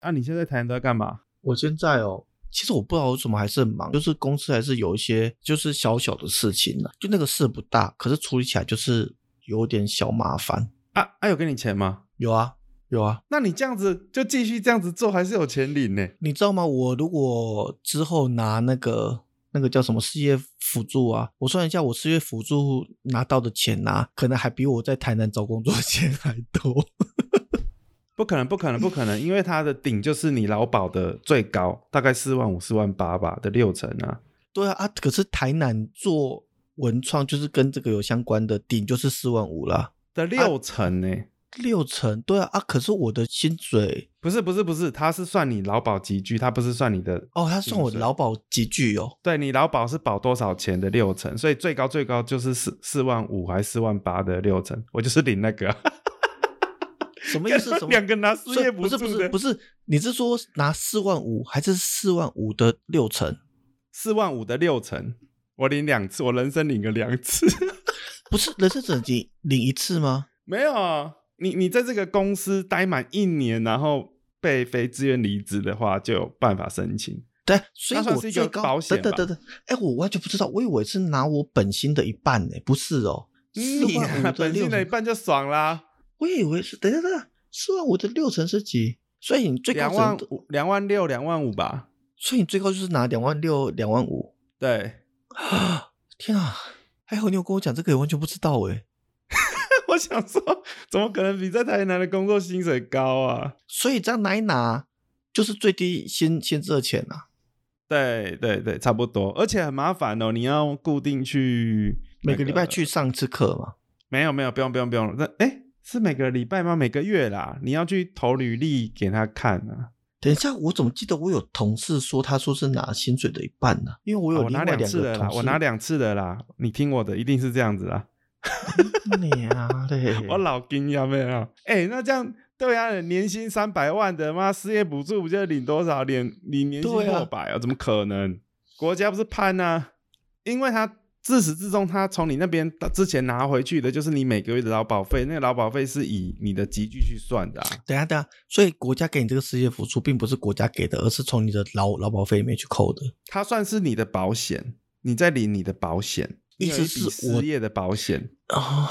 啊，你现在台南都在干嘛？我现在哦，其实我不知道为什么还是很忙，就是公司还是有一些就是小小的事情呢、就那个事不大，可是处理起来就是有点小麻烦。啊啊，有给你钱吗？有啊，有啊，那你这样子就继续这样子做，还是有钱领呢？你知道吗？我如果之后拿那个那个叫什么事业辅助啊，我算一下，我事业辅助拿到的钱啊，可能还比我在台南找工作的 钱还多。不可能，不可能，不可能，因为它的顶就是你劳保的最高，大概四万五、四万八吧的六成啊。对啊啊，可是台南做文创就是跟这个有相关的，顶就是四万五啦，的六成呢、六成。对啊啊，可是我的薪水不是不是不是，它是算你劳保集聚，它不是算你的。哦，他算我劳保集聚哦。对你劳保是保多少钱的六成，所以最高最高就是四四万五还是四万八的六成，我就是领那个、啊。什么意思？什么两个拿失所以不是业补助的不是不是，你是说拿四万五还是四万五的六成？四万五的六成，我领两次，我人生领个两次。不是人生只能领领一次吗？没有啊，你你在这个公司待满一年，然后被非自愿离职的话，就有办法申请。对，所以算我最高保险吧等等等等，哎，我完全不知道，我以为是拿我本薪的一半呢，不是哦，四万五的六本薪的一，半就爽啦，我也以为是等一下等一下，四万五的六成是几？所以你最高两万五、两万六、两万五吧。所以你最高就是拿两万六、两万五。对，天啊！还好你有跟我讲这个，完全不知道哎。我想说，怎么可能比在台南的工作薪水高啊？所以这样拿一拿，就是最低薪薪资的钱啊。对对对，差不多，而且很麻烦哦，你要固定去每个礼拜去上一次课嘛。没有没有，不用不用不用。那哎，是每个礼拜吗？每个月啦，你要去投履历给他看啊。等一下，我怎么记得我有同事说，他说是拿薪水的一半呢、因为我有拿两次的啦。我拿两次的啦。你听我的，一定是这样子啦。你啊，对，我老金有没有？哎，那这样对啊，年薪三百万的妈失业补助不就领多少？领领年薪对啊破百啊？怎么可能？国家不是判啊？因为他自始至终，他从你那边之前拿回去的，就是你每个月的劳保费，那个劳保费是以你的集聚去算的、啊。等一下等下，所以国家给你这个失业补助，并不是国家给的，而是从你的劳劳保费里面去扣的。它算是你的保险，你在领你的保险，一笔是我失业的保险，啊、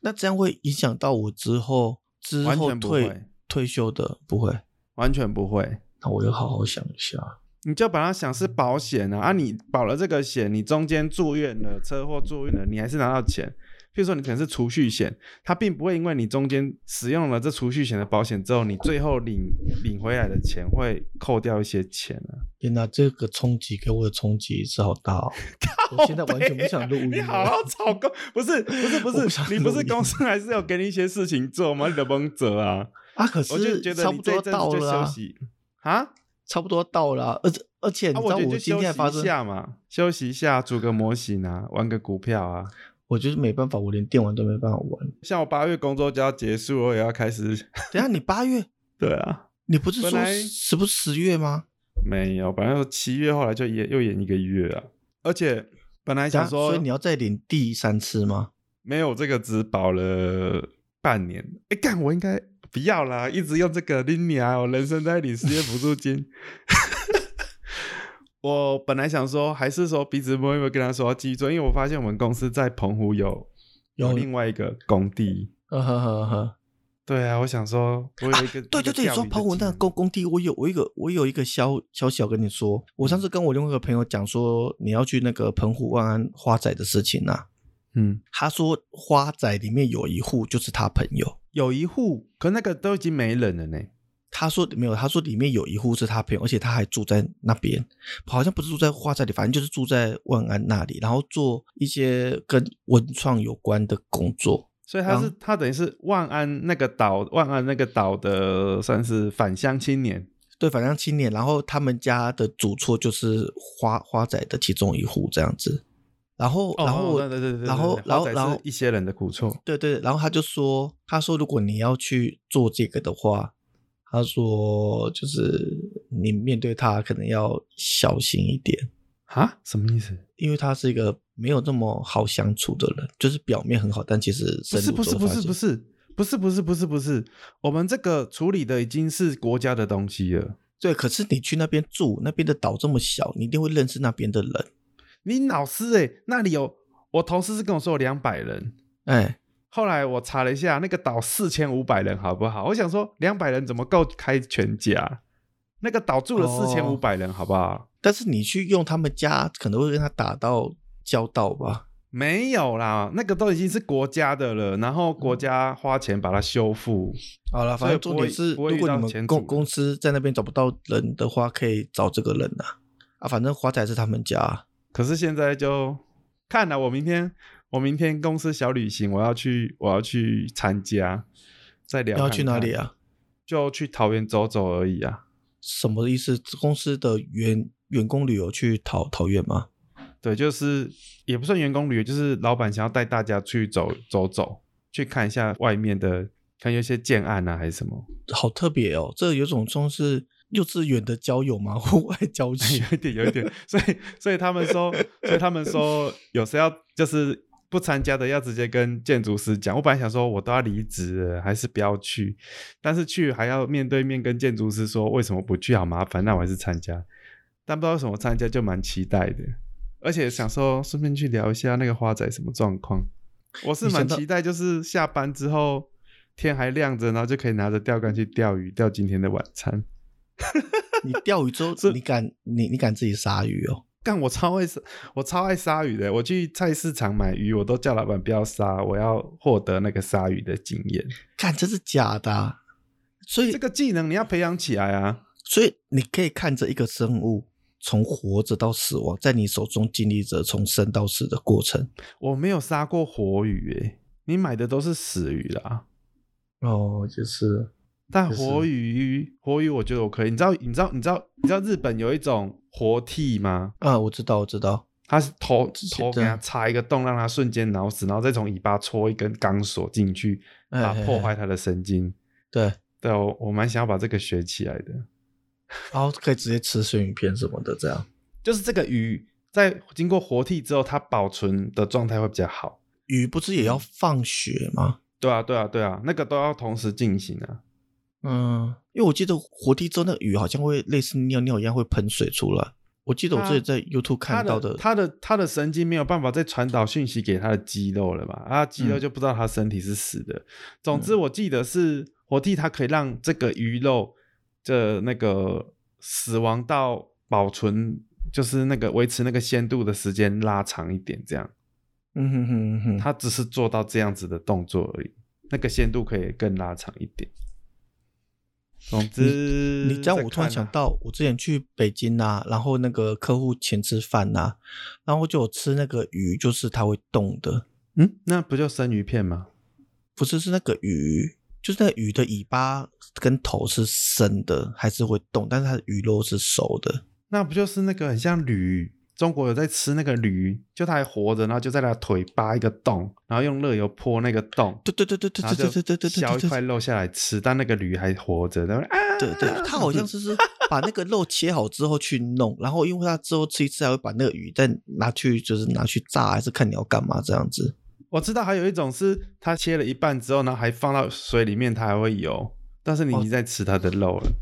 那这样会影响到我之后之完后退退休的，不会？完全不会。那我要好好想一下。你就把它想是保险啊，啊，你保了这个险，你中间住院了，车祸住院了，你还是拿到钱。譬如说你可能是储蓄险，它并不会因为你中间使用了这储蓄险的保险之后，你最后领领回来的钱会扣掉一些钱啊。天哪，这个冲击给我的冲击是好大哦！我现在完全不想录音。你好好吵工，不是不是 不是不，你不是公司还是要给你一些事情做吗？你的蒙责啊，啊，可我就是觉得你这一阵子就到了啊、休息啊。差不多到了啊、而且而且你啊，知道我就今天发生，下嘛，休息一下，组个模型啊，玩个股票啊。我就是没办法，我连电玩都没办法玩。像我八月工作就要结束，我也要开始。等一下你八月，对啊，你不是说本来十不是十月吗？没有，本来说七月，后来就延又延一个月啊。而且本来想说所以你要再领第三次吗？没有这个只保了半年，哎，干我应该不要啦，一直用这个拎你啊，我人生在领失业补助金。我本来想说，还是说鼻子摸一摸跟他说要继续做，因为我发现我们公司在澎湖有有有另外一个工地。呵呵呵呵。对啊，我想说，我有一个、对对对，你说澎湖那个工工地，我有我有一个我有一个消消息要跟你说。我上次跟我另外一个朋友讲说，你要去那个澎湖万安花仔的事情啊。嗯，他说花仔里面有一户就是他朋友。有一户，可那个都已经没人了呢。他说没有，他说里面有一户是他朋友，而且他还住在那边，好像不是住在花仔里，反正就是住在万安那里，然后做一些跟文创有关的工作。所以他是、啊他等于是万安那个岛，万安那个岛的算是返乡青年。对，返乡青年，然后他们家的主厝就是花花仔的其中一户这样子。然后，然后对对对对，然后然后然后一些人的苦衷。对对，然后他就说，他说如果你要去做这个的话，他说就是你面对他可能要小心一点，啊？什么意思？因为他是一个没有这么好相处的人，就是表面很好，但其实不是不是不是不，是不是不是不是不是，我们这个处理的已经是国家的东西了。对，可是你去那边住，那边的岛这么小，你一定会认识那边的人。你老师哎、那里有我同事是跟我说有两百人，哎，后来我查了一下，那个岛四千五百人，好不好？我想说两百人怎么够开全家？那个岛住了哦四千五百人，好不好？但是你去用他们家，可能会跟他打到交道吧？没有啦，那个都已经是国家的了，然后国家花钱把它修复。好了，反正重点是，如果你们公公司在那边找不到人的话，可以找这个人啊。啊，反正华仔是他们家啊，可是现在就看了，我明天我明天公司小旅行，我要去我要去参加，再聊。要去哪里？啊？就去桃园走走而已啊。什么意思？公司的员员工旅游去桃桃园吗？对，就是也不算员工旅游，就是老板想要带大家去走走走，去看一下外面的，看有一些建案啊还是什么。好特别哦，这有种像是幼稚园的交友吗？户外教学有一点，有一点，所以所以他们说，所以他们说，有时要就是不参加的要直接跟建筑师讲。我本来想说我都要离职了，还是不要去，但是去还要面对面跟建筑师说为什么不去，好麻烦，那我还是参加。但不知道为什么参加就蛮期待的，而且想说顺便去聊一下那个花仔什么状况。我是蛮期待，就是下班之后天还亮着，然后就可以拿着钓竿去钓鱼，钓今天的晚餐。你钓鱼之后，你敢你你敢自己杀鱼哦？干，我超爱杀，我超爱杀鱼的。我去菜市场买鱼，我都叫老板不要杀，我要获得那个杀鱼的经验。看这是假的啊、所以这个技能你要培养起来啊！所以你可以看着一个生物从活着到死亡，在你手中经历着从生到死的过程。我没有杀过活鱼，诶，你买的都是死鱼啦。哦，就是但活鱼，活鱼我觉得我可以。你知道，你知道，你知道，你知道日本有一种活替吗？啊，我知道，我知道，它是头头给它插一个洞，让它瞬间脑死，然后再从尾巴戳一根钢索进去，把哎哎破坏它的神经。对，对，我我蛮想要把这个学起来的。然后可以直接吃生鱼片什么的，这样。就是这个鱼在经过活替之后，它保存的状态会比较好。鱼不是也要放血吗？对啊，对啊，对啊，那个都要同时进行啊。嗯，因为我记得活体之后，那个鱼好像会类似尿尿一样会喷水出来。我记得我之前在 YouTube 看到的它的它的神经没有办法再传导讯息给它的肌肉了吧？啊，肌肉嗯就不知道它身体是死的。总之，我记得是活体，它可以让这个鱼肉的那个死亡到保存，就是那个维持那个鲜度的时间拉长一点，这样。嗯哼哼哼哼，它只是做到这样子的动作而已，那个鲜度可以更拉长一点。总之，你这样，我突然想到，我之前去北京呐、然后那个客户请吃饭呐、然后就有吃那个鱼，就是它会动的，嗯，那不就生鱼片吗？不是是那个鱼，就是那个鱼的尾巴跟头是生的，还是会动，但是它的鱼肉是熟的。那不就是那个很像铝？中国有在吃那个驴，就它还活着，然后就在它腿扒一个洞，然后用热油泼那个洞，对对对对对对对对对对削一块肉下来吃，但那个驴还活着，然后啊，对对，它好像是是把那个肉切好之后去弄，然后因为它之后吃一次还会把那个鱼再拿去就是拿去炸，还是看你要干嘛这样子。我知道还有一种是它切了一半之后，然后还放到水里面，它还会游，但是你已经在吃它的肉了。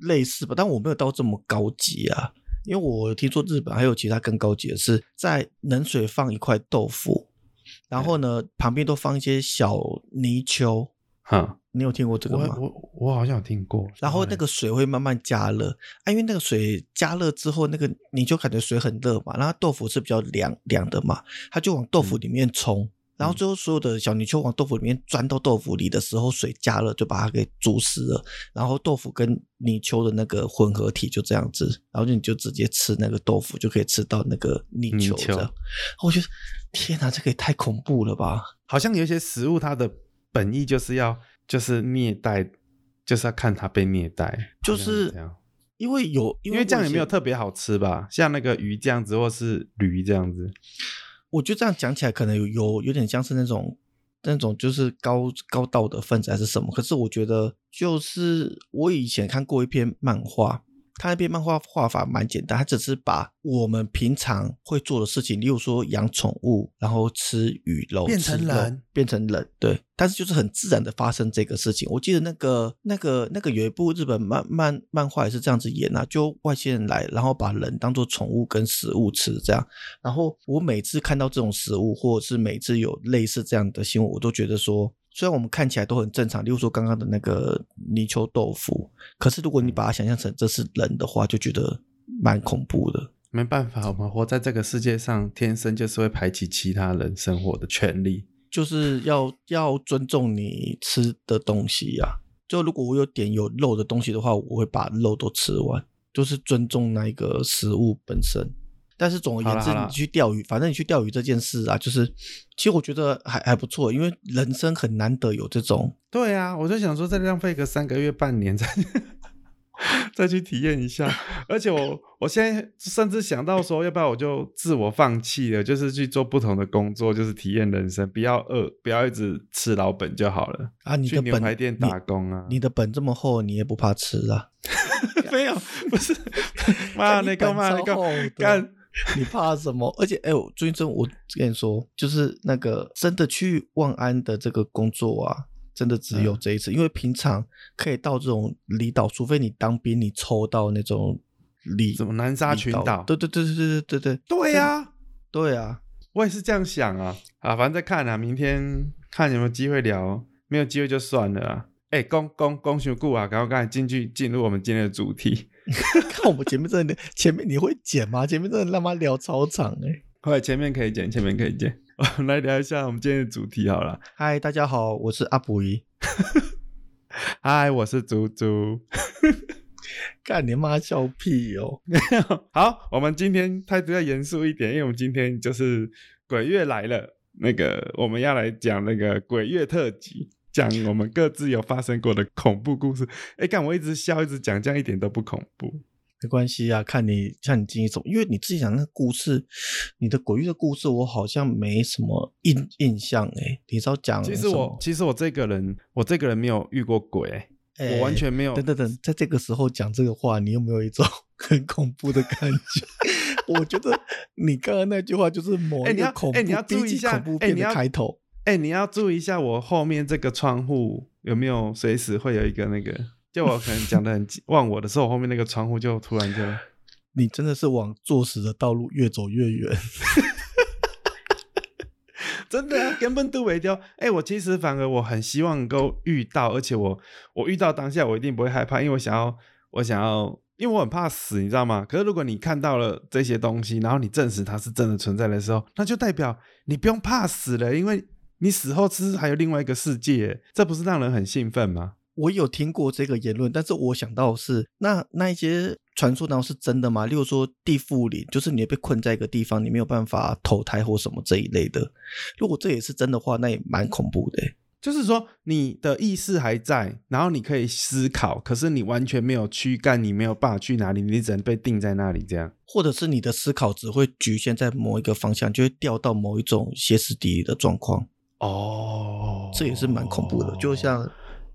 类似吧，但我没有到这么高级啊。因为我听说日本还有其他更高级的是，在冷水放一块豆腐，然后呢旁边都放一些小泥鳅。哈，你有听过这个吗？我我我好像有听过。然后那个水会慢慢加热啊，因为那个水加热之后，那个你就感觉水很热嘛，然后豆腐是比较凉凉的嘛，它就往豆腐里面冲，然后最后所有的小泥鳅往豆腐里面钻到豆腐里的时候，水加热就把它给煮死了，然后豆腐跟泥鳅的那个混合体就这样子，然后就你就直接吃那个豆腐就可以吃到那个泥泥鳅鳅这样，我觉得天哪，这个也太恐怖了吧！好像有一些食物，它的本意就是要就是虐待，就是要看它被虐待，就是。因为有因因为这样也没有特别好吃吧？像那个鱼这样子，或是驴这样子。我觉得这样讲起来可能有有有点像是那种那种就是高高道德分子还是什么，可是我觉得就是我以前看过一篇漫画，他那边漫画画法蛮简单，他只是把我们平常会做的事情，例如说养宠物，然后吃鱼肉，变成人，变成人，对。但是就是很自然的发生这个事情。我记得那个那个那个有一部日本漫漫漫画也是这样子演啊，就外星人来，然后把人当做宠物跟食物吃这样。然后我每次看到这种食物，或者是每次有类似这样的新闻，我都觉得说。虽然我们看起来都很正常，例如说刚刚的那个泥鳅豆腐，可是如果你把它想象成这是人的话，就觉得蛮恐怖的。没办法，我们活在这个世界上，天生就是会排挤其他人生活的权利。就是要要尊重你吃的东西呀、就如果我有点有肉的东西的话，我会把肉都吃完，就是尊重那一个食物本身。但是总而言之，你去钓鱼，反正你去钓鱼这件事啊，就是其实我觉得还还不错，因为人生很难得有这种对啊，我就想说再浪费个三个月、半年再 再去体验一下。而且我我现在甚至想到说，要不要我就自我放弃了，就是去做不同的工作，就是体验人生，不要饿，不要一直吃老本就好了。啊，你去的本牛排店打工啊？你的本这么厚，你也不怕吃啊？没有，不是，妈，干那个妈，那个干。你怕什么？而且，哎、我最近真，我跟你说，就是那个真的去万安的这个工作啊，真的只有嗯这一次，因为平常可以到这种离岛，除非你当兵，你抽到那种离什么南沙群岛对对对对对对对对对呀、对啊，我也是这样想啊。啊，反正再看啊，明天看有没有机会聊，没有机会就算了啊。哎、公公公修顾啊，然后刚才进去进入我们今天的主题，看我们前面真的前面你会剪吗？前面真的他妈聊超长哎、后来前面可以剪，前面可以剪。我们来聊一下我们今天的主题好了。嗨，大家好，我是阿布姨。嗨，我是猪猪。干你妈笑屁哦！好，我们今天态度要严肃一点，因为我们今天就是鬼月来了，那个我们要来讲那个鬼月特辑，讲我们各自有发生过的恐怖故事。哎，干我一直笑，一直讲，这样一点都不恐怖。没关系啊，看你看你自己走，因为你自己讲那个故事，你的鬼域的故事，我好像没什么印印象诶。你知道讲其实我其实我这个人，我这个人没有遇过鬼、欸哎我完全没有。等等等，在这个时候讲这个话，你有没有一种很恐怖的感觉？我觉得你刚刚那句话就是某哎你要一个恐怖、哎你要注意一级下恐怖片的哎你要开头。哎、你要注意一下，我后面这个窗户有没有随时会有一个那个，就我可能讲的很忘我的时候，我后面那个窗户就突然就。你真的是往作死的道路越走越远。真的啊，根本都没丢。哎、我其实反而我很希望能够遇到，而且我我遇到当下我一定不会害怕，因为我想要我想要，因为我很怕死，你知道吗？可是如果你看到了这些东西，然后你证实它是真的存在的时候，那就代表你不用怕死了，因为你死后其实还有另外一个世界，这不是让人很兴奋吗？我有听过这个言论，但是我想到的是，那那一些传说当中是真的吗？例如说地缚灵，就是你被困在一个地方，你没有办法投胎或什么这一类的。如果这也是真的话，那也蛮恐怖的欸。就是说，你的意识还在，然后你可以思考，可是你完全没有躯干，你没有办法去哪里，你只能被定在那里这样。或者是你的思考只会局限在某一个方向，就会掉到某一种歇斯底里的状况，哦这也是蛮恐怖的。就像，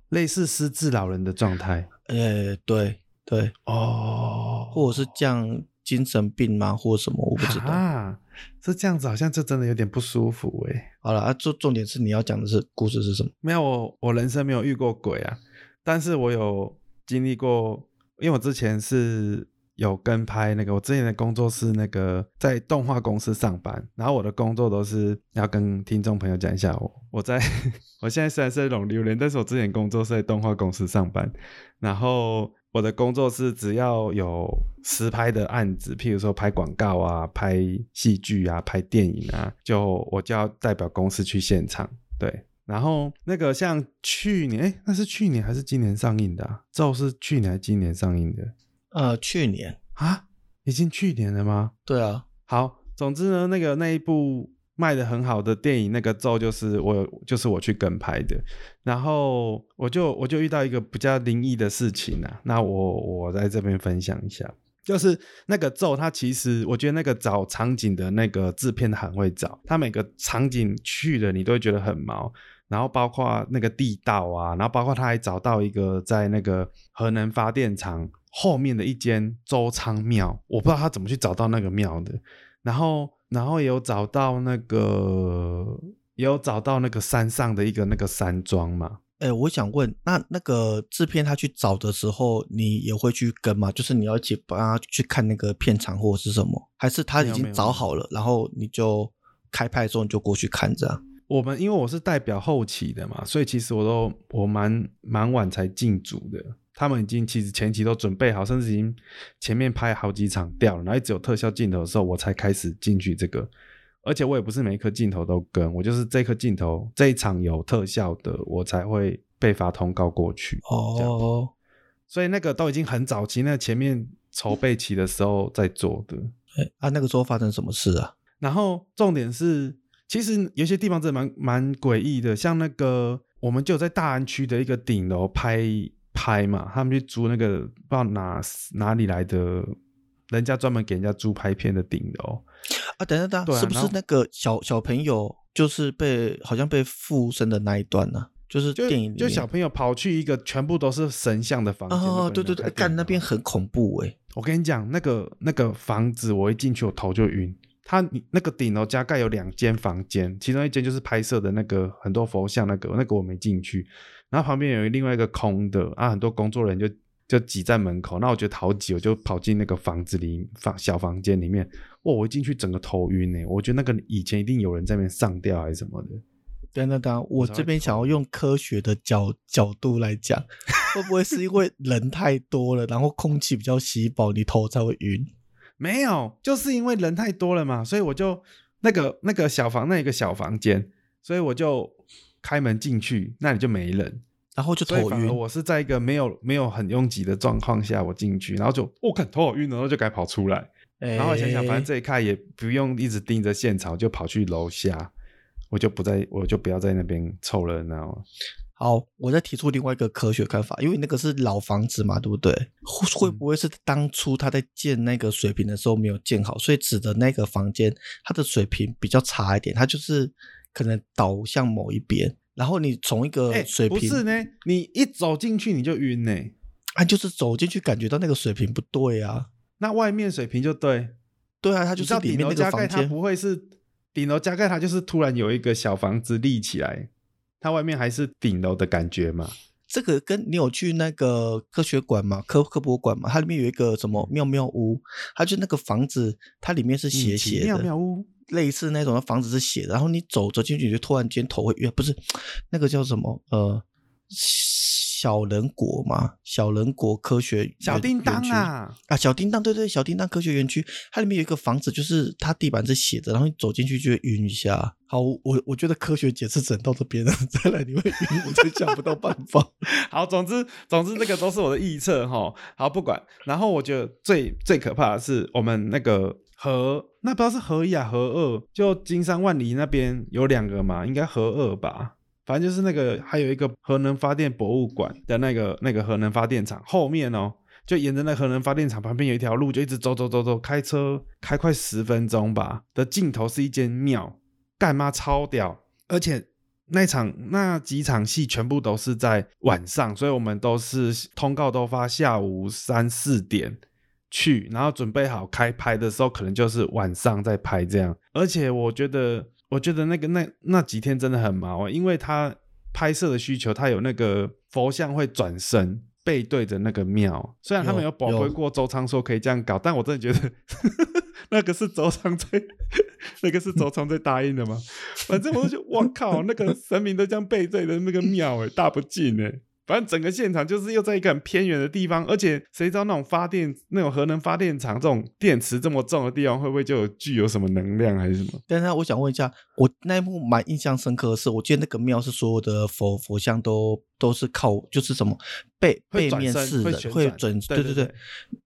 类似失智老人的状态呃，对对，哦，或者是像精神病吗，或什么，我不知道。啊，是这样子，好像就真的有点不舒服哎。好了，啊，重重点是你要讲的是故事是什么？没有，我我人生没有遇过鬼啊，但是我有经历过，因为我之前是有跟拍那个，我之前的工作是那个在动画公司上班，然后我的工作都是要跟听众朋友讲一下我，我在 我现在虽然是在龙榴莲，但是我之前工作是在动画公司上班，然后我的工作是只要有实拍的案子，譬如说拍广告啊、拍戏剧啊、拍电影啊，就我就要代表公司去现场，对。然后那个像去年，哎，那是去年还是今年上映的、啊？咒是去年还是今年上映的呃，去年，啊？已经去年了吗？对啊，好，总之呢，那个那一部卖的很好的电影，那个咒就是我，就是我去跟拍的。然后我就我就遇到一个比较灵异的事情啊，那我我在这边分享一下。就是那个咒，它其实我觉得那个找场景的那个制片很会找，它每个场景去了你都会觉得很毛，然后包括那个地道啊，然后包括他还找到一个在那个核能发电厂后面的一间周仓庙，我不知道他怎么去找到那个庙的。然后，然后也有找到那个，也有找到那个山上的一个那个山庄嘛。哎，我想问，那那个制片他去找的时候，你也会去跟吗？就是你要一起帮他去看那个片场或者是什么，还是他已经找好了，然后你就开拍的时候你就过去看着？我们因为我是代表后期的嘛，所以其实我都我蛮蛮晚才进组的。他们已经其实前期都准备好，甚至已经前面拍好几场掉了，然后只有特效镜头的时候，我才开始进去这个。而且我也不是每一颗镜头都跟，我就是这颗镜头这一场有特效的，我才会被发通告过去。哦，所以那个都已经很早期，那前面筹备期的时候在做的。哎，啊，那个时候发生什么事啊？然后重点是，其实有些地方真的蛮蛮诡异的，像那个我们就在大安区的一个顶楼拍拍嘛，他们去租那个不知道哪哪里来的。人家专门给人家租拍片的顶楼啊，等等等，是不是那个小小朋友就是被好像被附身的那一段呢？就是电影就小朋友跑去一个全部都是神像的房间，哦，对对对，干那边很恐怖哎！我跟你讲，那个那个房子，我一进去我头就晕。他那个顶楼加盖有两间房间，其中一间就是拍摄的那个很多佛像那个，那个我没进去。然后旁边有另外一个空的啊，很多工作人员就。就挤在门口，那我觉得好挤，我就跑进那个房子里房小房间里面。哇，我一进去整个头晕呢。我觉得那个以前一定有人在那边上吊还是什么的。等等等，我这边想要用科学的角角度来讲，会不会是因为人太多了，然后空气比较稀薄，你头才会晕？没有，就是因为人太多了嘛，所以我就那个那个小房那一个小房间，所以我就开门进去，那里就没人。然后就头晕，我是在一个没有没有很拥挤的状况下，我进去，然后就我看头好晕，然后就该跑出来。然后想想，反正这一看也不用一直盯着现场，就跑去楼下，我就不在，我就不要在那边凑热闹。好，我再提出另外一个科学看法，因为那个是老房子嘛，对不对？会不会是当初他在建那个水平的时候没有建好，所以指的那个房间它的水平比较差一点，它就是可能倒向某一边。然后你从一个水平不是呢，你一走进去你就晕呢，啊，就是走进去感觉到那个水平不对啊，那外面水平就对，对啊，它就是里面那个房间，它不会是顶楼加盖，它就是突然有一个小房子立起来，它外面还是顶楼的感觉嘛？这个跟你有去那个科学馆嘛，科科博馆嘛，它里面有一个什么妙妙屋，它就那个房子，它里面是斜斜的妙妙屋。类似那种的房子是斜的，然后你走走进去，就突然间头会晕，不是 那个叫什么呃小人国嘛？小人国科学小叮当啊啊小叮当对对小叮当科学园区，它里面有一个房子，就是它地板是斜的，然后你走进去就会晕一下。好，我我觉得科学解释整到这边了，再来你会晕，我真想不到办法。好，总之总之那个都是我的臆测哈。好，不管。然后我觉得最最可怕的是我们那个。核那不知道是核一啊核二，就金山万里那边有两个嘛，应该核二吧。反正就是那个还有一个核能发电博物馆的那个那个核能发电厂后面哦，就沿着那核能发电厂旁边有一条路，就一直走走走走，开车开快十分钟吧。的尽头是一间庙，干妈超屌，而且那场那几场戏全部都是在晚上，所以我们都是通告都发下午三四点。去，然后准备好开拍的时候，可能就是晚上再拍这样。而且我觉得，我觉得那个那那几天真的很忙，因为他拍摄的需求，他有那个佛像会转身背对着那个庙。虽然他们有保回过周仓说可以这样搞，但我真的觉得 那个是周仓最那个是周仓最答应的吗？反正我就我靠，那个神明都这样背对着那个庙，哎，大不敬哎。反正整个现场就是又在一个很偏远的地方，而且谁知道那种发电、那种核能发电厂这种电池这么重的地方，会不会就有具有什么能量还是什么？但是我想问一下，我那一幕蛮印象深刻的是，我记得那个庙是所有的佛佛像都都是靠，就是什么背背面是的，会转，对对对。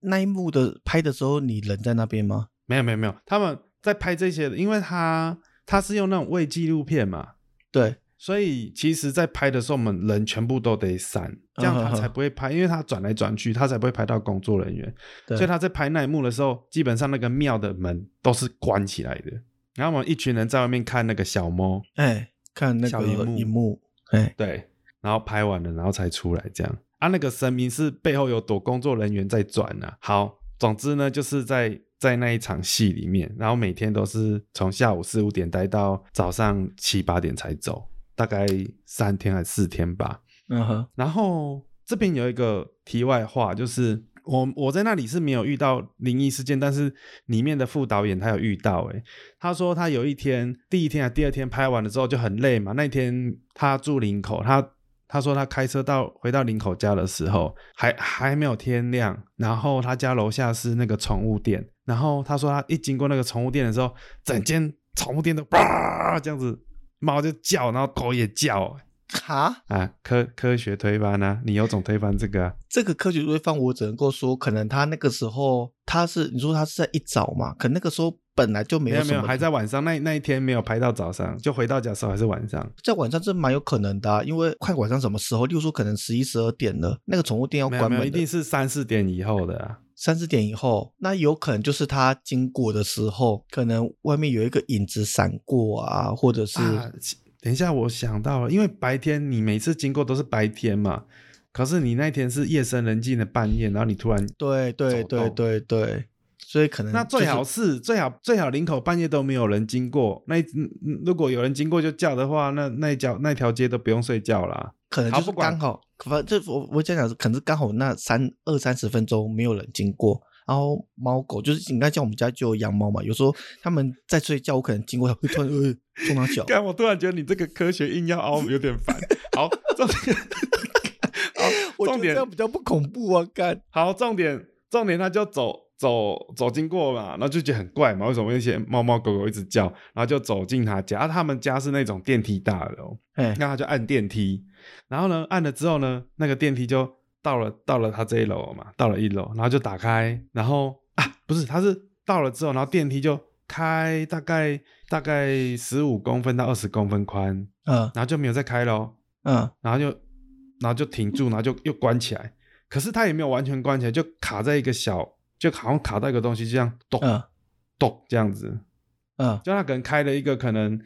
那一幕的拍的时候，你人在那边吗？没有没有没有，他们在拍这些的，因为他他是用那种微纪录片嘛，对。所以其实，在拍的时候，我们人全部都得闪，这样他才不会拍，因为他转来转去，他才不会拍到工作人员。所以他在拍那一幕的时候，基本上那个庙的门都是关起来的。然后我们一群人在外面看那个小猫，哎，看那个荧幕，哎，对，然后拍完了，然后才出来这样。啊，那个神明是背后有躲工作人员在转呢、好，总之呢，就是在在那一场戏里面，然后每天都是从下午四五点待到早上七八点才走，大概三天还是四天吧。嗯哼，然后这边有一个题外话，就是我我在那里是没有遇到灵异事件，但是里面的副导演他有遇到、欸，他说他有一天第一天还第二天拍完了之后就很累嘛，那天他住林口，他他说他开车到回到林口家的时候，还还没有天亮，然后他家楼下是那个宠物店，然后他说他一经过那个宠物店的时候，整间宠物店都叭这样子，猫就叫，然后狗也叫，哈，啊，科科学推翻啊，你有种推翻这个啊？这个科学推翻我只能够说，可能他那个时候他是你说他是在一早嘛，可那个时候本来就没没有没有，还在晚上那那一天没有拍到早上，就回到家的时候还是晚上。在晚上这蛮有可能的、啊，因为快晚上什么时候，例如说可能十一十二点了，那个宠物店要没有没有，关门一定是三四点以后的啊。三四点以后，那有可能就是他经过的时候，可能外面有一个影子闪过啊，或者是、啊，等一下，我想到了，因为白天你每次经过都是白天嘛，可是你那天是夜深人静的半夜，然后你突然，对对对对对，所以可能那最好是是最好最好林口半夜都没有人经过，那如果有人经过就叫的话，那那一条那条街都不用睡觉啦。可能就是刚好，反正我我讲讲是，可能是刚好那三二三十分钟没有人经过，然后猫狗就是你刚才讲我们家就有养猫嘛，有时候他们在睡觉，我可能经过，会突然呃冲他脚，干，我突然觉得你这个科学硬要凹有点烦。好，我觉重点得这样比较不恐怖啊，干，好，重点重点，他就走走走经过嘛，然后就觉得很怪嘛，为什么那些猫猫狗狗一直叫？然后就走进他家，啊、他们家是那种电梯大楼，哎，那他就按电梯，然后呢，按了之后呢，那个电梯就到了到了他这一楼嘛，到了一楼，然后就打开，然后啊，不是，他是到了之后，然后电梯就开大概大概十五公分到二十公分宽，嗯然后就没有再开喽。嗯然后就然后就停住，然后就又关起来。可是它也没有完全关起来，就卡在一个小，就好像卡到一个东西，就这样咚嗯。咚这样子。嗯。就它可能开了一个可能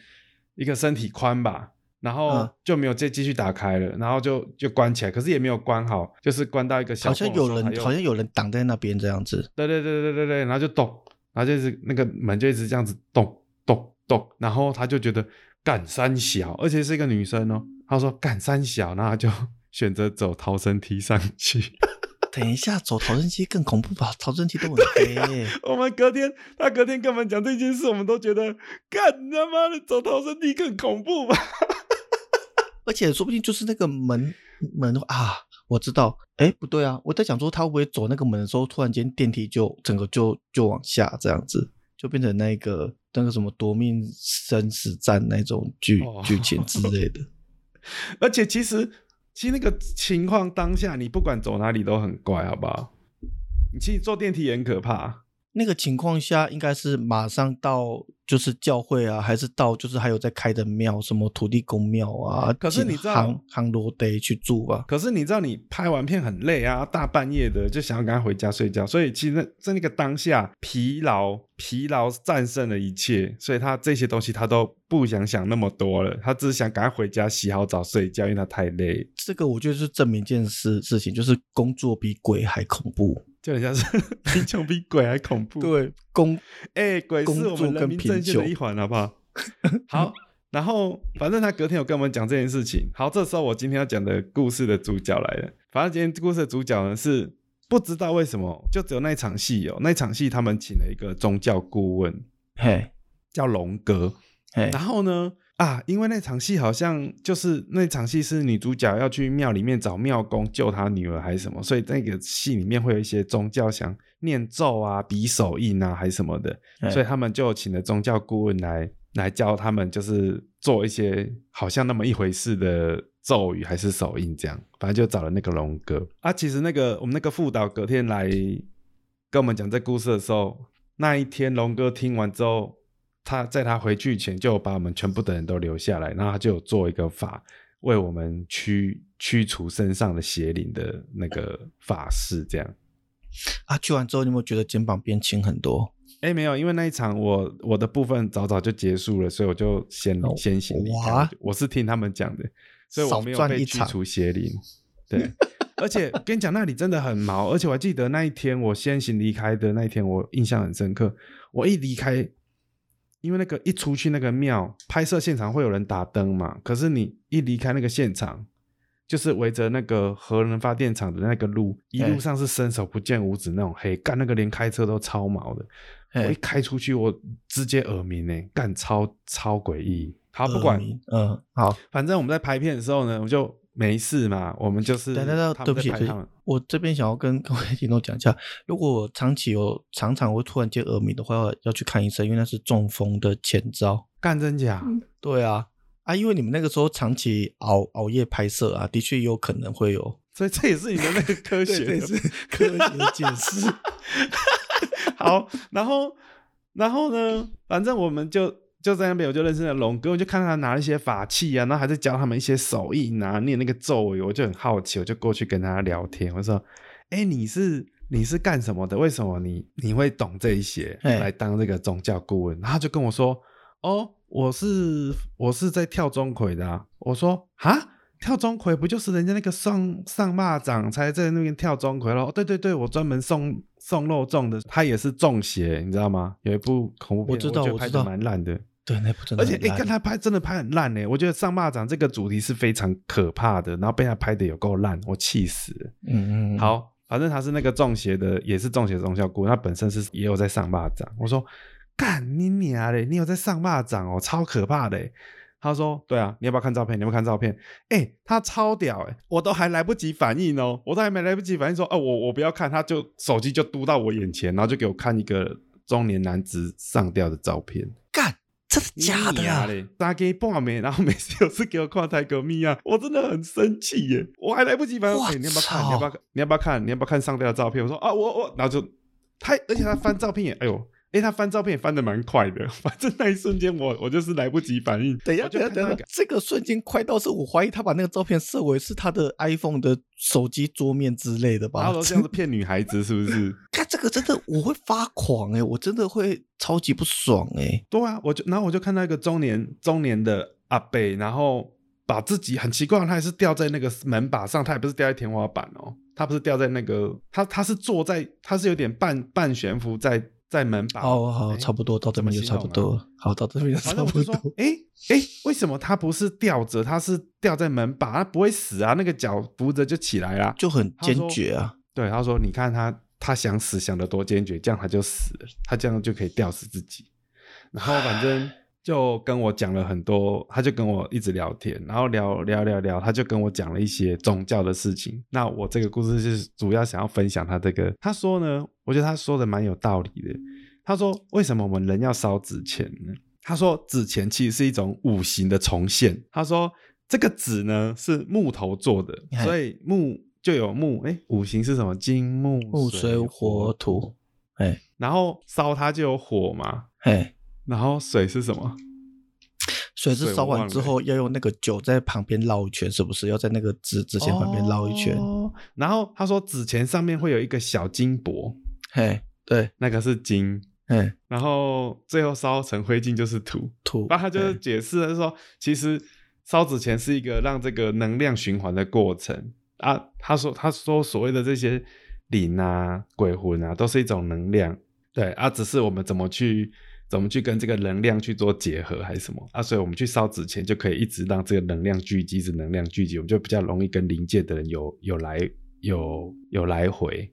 一个身体宽吧，然后嗯。就没有再继续打开了，然后就就关起来，可是也没有关好，就是关到一个小好像有人好像有人挡在那边这样子，对对对对对对，然后就咚，然后就是那个门就一直这样子咚咚咚，然后他就觉得干三小，而且是一个女生哦，他说干三小，然后他就选择走逃生梯上去。等一下走逃生梯更恐怖吧？逃生梯都很黑耶、我们隔天，他隔天跟我们讲这件事，我们都觉得干他妈的走逃生梯更恐怖吧？而且说不定就是那个门门啊，我知道，哎，不对啊，我在想说他会不会走那个门的时候，突然间电梯就整个就就往下这样子，就变成那个那个什么夺命生死战那种剧、哦剧情之类的。而且其实，其实那个情况当下，你不管走哪里都很怪，好不好？你其实坐电梯也很可怕。那个情况下，应该是马上到就是教会啊，还是到就是还有在开的庙，什么土地公庙啊？可是你知道杭杭罗得去住吧？可是你知道，你拍完片很累啊，大半夜的就想要赶快回家睡觉，所以其实在那个当下，疲劳疲劳战胜了一切，所以他这些东西他都不想想那么多了，他只是想赶快回家洗好澡睡觉，因为他太累，这个我觉得是证明一件事事情，就是工作比鬼还恐怖。就很像是 贫穷比鬼还恐怖。，对，工哎、鬼是我们人民阵线的一环，好不好？好。然后，反正他隔天有跟我们讲这件事情。好，这时候我今天要讲的故事的主角来了。反正今天故事的主角呢是不知道为什么，就只有那一场戏哦。那一场戏他们请了一个宗教顾问，嘿，叫龙哥。嘿，然后呢，啊，因为那场戏好像就是那场戏是女主角要去庙里面找庙公救她女儿还是什么，所以那个戏里面会有一些宗教想念咒啊、比手印啊还是什么的，嘿所以他们就请了宗教顾问来来教他们，就是做一些好像那么一回事的咒语还是手印这样，反正就找了那个龙哥啊。其实那个我们那个副导隔天来跟我们讲这故事的时候，那一天龙哥听完之后，他在他回去前就把我们全部的人都留下来，然后他就做一个法为我们驱驱除身上的邪灵的那个法事，这样。啊，去完之后你有没有觉得肩膀变轻很多？哎，没有，因为那一场我我的部分早早就结束了，所以我就先、哦先行离开哇。我是听他们讲的，所以我没有被驱除邪灵。对而且跟你讲，那里真的很毛。而且我还记得那一天我先行离开的那一天，我印象很深刻。我一离开，因为那个一出去那个庙拍摄现场会有人打灯嘛，可是你一离开那个现场，就是围着那个核能发电厂的那个路，一路上是伸手不见五指那种黑，干那个连开车都超毛的。我一开出去，我直接耳鸣呢，干超超诡异。好，不管，嗯，好，反正我们在拍片的时候呢，我就没事嘛，我们就是。等等等，对不起，我这边想要跟各位听众讲一下，如果长期有常常会突然间耳鸣的话，要去看医生，因为那是中风的前兆。干真假？对啊，啊，因为你们那个时候长期熬熬夜拍摄啊，的确有可能会有，所以这也是你的那个科学是科学解释。好，然后，然后呢？反正我们就就在那边，我就认识了龙哥，我就看到他拿了一些法器啊，然后还在教他们一些手艺拿，念那个咒语，我就很好奇，我就过去跟他聊天，我说：“哎，你是你是干什么的？为什么你你会懂这一些来当这个宗教顾问？”然后就跟我说：“哦，我是我是在跳钟馗的。”我说：“啊。”跳钟馗不就是人家那个上上蚂蚱才在那边跳钟馗咯？对对对，我专门送送肉粽的，他也是中邪，你知道吗？有一部恐怖片，我知道，我拍的蛮烂的。对，那部真的。而且，哎，看他拍真的拍很烂呢。我觉得上蚂蚱这个主题是非常可怕的，然后被他拍的有够烂，我气死了。嗯嗯。好，反正他是那个中邪的，也是中邪宗教顾，他本身是也有在上蚂蚱。我说，干你娘嘞！你有在上蚂蚱哦，超可怕的。他说：“对啊，你要不要看照片？你要不要看照片？哎，他超屌哎，我都还来不及反应哦，我都还没来不及反应，说哦，我我不要看，他就手机就嘟到我眼前，然后就给我看一个中年男子上吊的照片。干，真的假的呀？打给半没，然后每次有事给我看泰戈密啊，我真的很生气耶，我还来不及反应，你要不要看？你要不要看？你要不要看？你要不要看上吊的照片？我说啊，我我，然后就他，而且他翻照片也，哎呦。”哎，他翻照片也翻的蛮快的，反正那一瞬间我我就是来不及反应。等一下，等一下，等一下，这个瞬间快到是我怀疑他把那个照片设为是他的 iPhone 的手机桌面之类的吧？他说这样是骗女孩子是不是？看这个真的我会发狂哎，我真的会超级不爽哎。对啊，我就然后我就看到一个中年中年的阿贝，然后把自己很奇怪，他也是吊在那个门把上，他也不是吊在天花板哦，他不是吊在那个，他他是坐在，他是有点半半悬浮在。在门把哦，好，差不多到这边就差不多，好，到这边就差不多。哎哎，为什么他不是吊着，他是吊在门把，他不会死啊？那个脚扶着就起来了，就很坚决啊。对，他说：“你看他，他想死想的多坚决，这样他就死了，他这样就可以吊死自己。”然后反正。就跟我讲了很多，他就跟我一直聊天，然后聊聊聊聊，他就跟我讲了一些宗教的事情。那我这个故事就是主要想要分享他这个。他说呢，我觉得他说的蛮有道理的。他说，为什么我们人要烧纸钱呢？他说，纸钱其实是一种五行的重现。他说，这个纸呢是木头做的，所以木就有木，哎，五行是什么？金木木水火土，哎，然后烧它就有火嘛，哎。然后水是什么？水是烧完之后要用那个酒在旁边绕一圈，是不是？要在那个纸纸钱旁边绕一圈。然后他说纸钱上面会有一个小金箔，嘿，对，那个是金，嘿。然后最后烧成灰烬就是土，土。那他就是解释是说，其实烧纸钱是一个让这个能量循环的过程啊。他说他说所谓的这些灵啊、鬼魂啊，都是一种能量，对啊，只是我们怎么去。怎么去跟这个能量去做结合，还是什么啊？所以我们去烧纸钱，就可以一直让这个能量聚集，是能量聚集，我们就比较容易跟灵界的人有有来有有来回。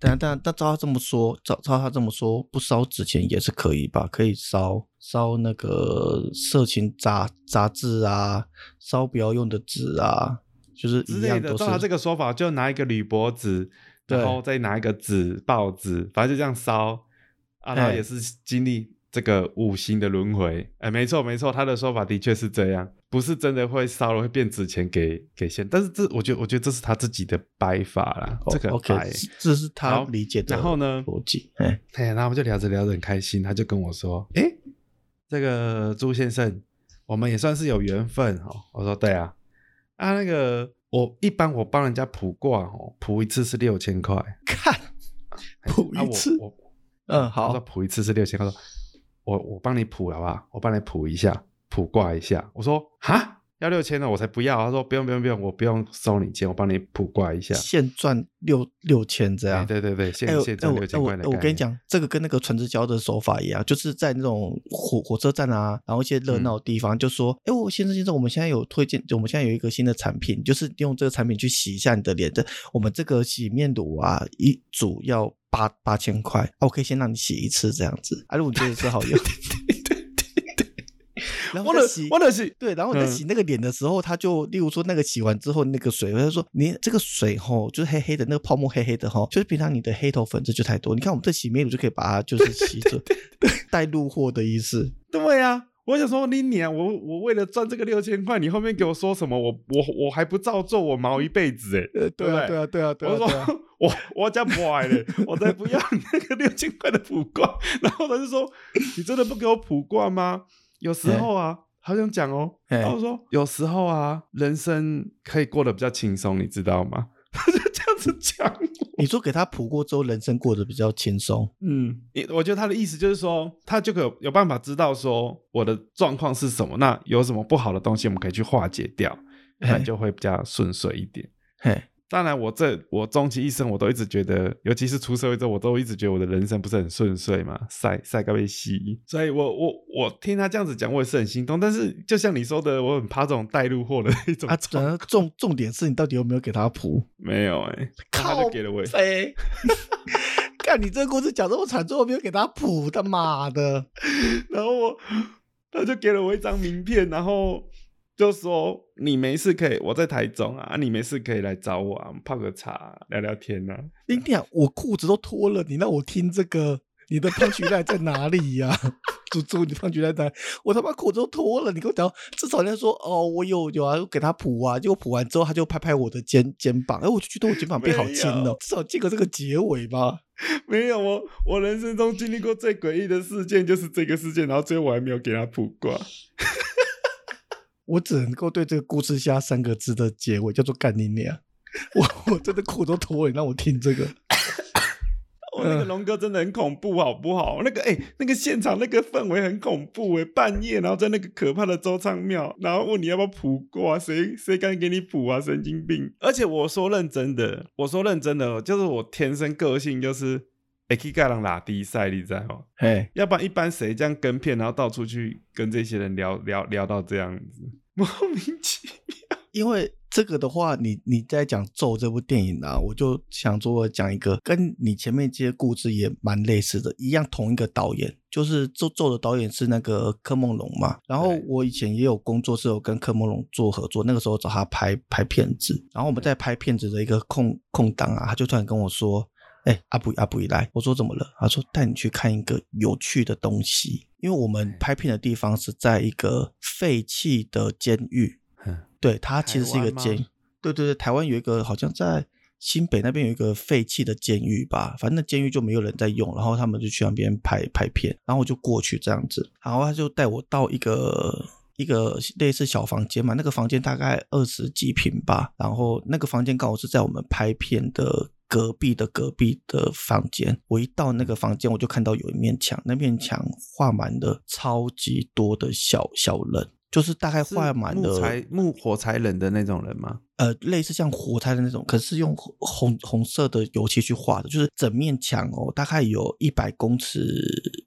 但但但照他这么说，照照他这么说，不烧纸钱也是可以吧？可以烧烧那个色情杂杂志啊，烧不要用的纸啊，就是一样的。照他这个说法，就拿一个铝箔纸，然后再拿一个纸报纸，反正就这样烧啊，然后也是经历。这个五行的轮回，哎，没错没错，他的说法的确是这样，不是真的会烧了会变纸钱给给先，但是这我觉得我觉得这是他自己的掰法啦，这个掰，这是他理解的。然后呢，逻辑，哎，然后我们就聊着聊着很开心，他就跟我说，哎，这个朱先生，我们也算是有缘分哦。我说对啊，啊那个我一般我帮人家卜卦哦，卜一次是六千块，看卜一次，我嗯好，他说卜一次是六千，他说。我我帮你卜好不好？我帮你卜一下，卜卦一下。我说哈，要六千的我才不要。他说不用不用不用，我不用收你钱，我帮你卜卦一下。现赚六六千这样哎，对对对，现现赚六千块的概念，哎我跟你讲，这个跟那个传直销的手法一样，就是在那种火火车站啊，然后一些热嗯闹的地方，就说，哎，我先生先生，我们现在有推荐，我们现在有一个新的产品，就是用这个产品去洗一下你的脸的。我们这个洗面乳啊，一组要八八千块，啊，我可以先让你洗一次这样子，啊，如果你觉得是好用 然后洗我的是对，然后你在嗯洗那个脸的时候，他就例如说那个洗完之后那个水，他就说你这个水吼就是黑黑的，那个泡沫黑黑的吼，就是平常你的黑头粉刺就太多。你看我们这洗面乳就可以把它就是洗走，对，带入货的意思。对呀、我想说你娘，我我为了赚这个六千块，你后面给我说什么？我我我还不照做，我毛一辈子哎、呃，对啊，对啊，对啊，对啊，我说。我我家不爱嘞，我才不要你那个六千块的卜卦。然后他就说：“你真的不给我卜卦吗？”有时候啊，好想讲哦。嘿然说：“有时候啊，人生可以过得比较轻松，你知道吗？” 他就这样子讲。你说给他谱过之后，人生过得比较轻松。嗯，你我觉得他的意思就是说，他就可有有办法知道说我的状况是什么，那有什么不好的东西，我们可以去化解掉，那就会比较顺遂一点。嘿，当然，我这我终其一生，我都一直觉得，尤其是出社会之后，我都一直觉得我的人生不是很顺遂嘛，晒晒个被吸。所以我我我听他这样子讲，我也是很心动。但是就像你说的，我很怕这种带入货的那种啊，状然后重重点是你到底有没有给他谱？没有哎、他就给了我，飞。看你这个故事讲这么惨，最后没有给他谱，他妈的！然后我他就给了我一张名片，然后就说你没事可以，我在台中啊，你没事可以来找我啊，泡个茶聊聊天啊。林天，我裤子都脱了，你让我听这个，你的胖橘带在哪里呀、猪猪，你胖橘带在哪？我他妈裤子都脱了，你跟我讲，至少人家说哦，我有有啊，给他补啊，结果补完之后，他就拍拍我的肩肩膀，哎，我就觉得我肩膀变好轻了哦，至少记个这个结尾吧。没有哦，我人生中经历过最诡异的事件就是这个事件，然后最后我还没有给他卜卦。我只能够对这个故事下三个字的结尾，叫做干你娘！我我真的裤都脱了，你让我听这个。我、那个龙哥真的很恐怖，好不好？那个哎、那个现场那个氛围很恐怖哎，半夜然后在那个可怕的周仓庙，然后问你要不要卜卦，谁谁敢给你卜啊？神经病！而且我说认真的，我说认真的，就是我天生个性就是。哎，可以盖人拉低赛，你知道吗？嘿，要不然一般谁这样跟片，然后到处去跟这些人聊聊聊到这样子，莫名其妙。因为这个的话，你你在讲《咒》这部电影啊，我就想说讲一个跟你前面这些故事也蛮类似的，一样同一个导演，就是《咒咒》的导演是那个柯梦龙嘛。然后对我以前也有工作是有跟柯梦龙做合作，那个时候找他拍拍片子，然后我们在拍片子的一个空空档啊，他就突然跟我说。哎、阿布阿布一来，我说怎么了？他说带你去看一个有趣的东西，因为我们拍片的地方是在一个废弃的监狱，对，它其实是一个监，对对对，台湾有一个好像在新北那边有一个废弃的监狱吧，反正那监狱就没有人在用，然后他们就去那边拍拍片，然后我就过去这样子，然后他就带我到一个。一个类似小房间嘛，那个房间大概二十几平吧，然后那个房间刚好是在我们拍片的隔壁的隔壁的房间。我一到那个房间，我就看到有一面墙，那面墙画满了超级多的小小人，就是大概画满木了材木火柴人的那种人吗？呃，类似像火柴的那种，可是用红红红色的油漆去画的，就是整面墙哦，大概有一百公尺，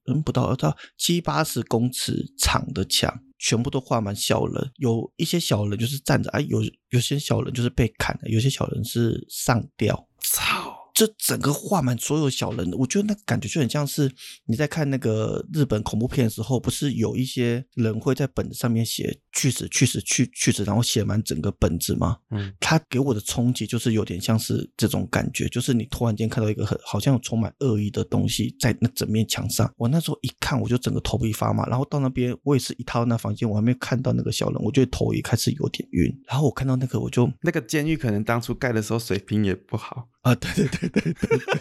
嗯，不到到七八十公尺长的墙，全部都画满小人，有一些小人就是站着，啊，有有些小人就是被砍的，有些小人是上吊，操！这整个画满所有小人，我觉得那感觉就很像是你在看那个日本恐怖片的时候，不是有一些人会在本子上面写去死去死去去死，然后写满整个本子吗？嗯，他给我的冲击就是有点像是这种感觉，就是你突然间看到一个很好像有充满恶意的东西在那整面墙上。我那时候一看，我就整个头皮发麻。然后到那边，我也是一踏到那房间，我还没有看到那个小人，我觉得头也开始有点晕。然后我看到那个，我就那个监狱可能当初盖的时候水平也不好。啊，对对对对对对，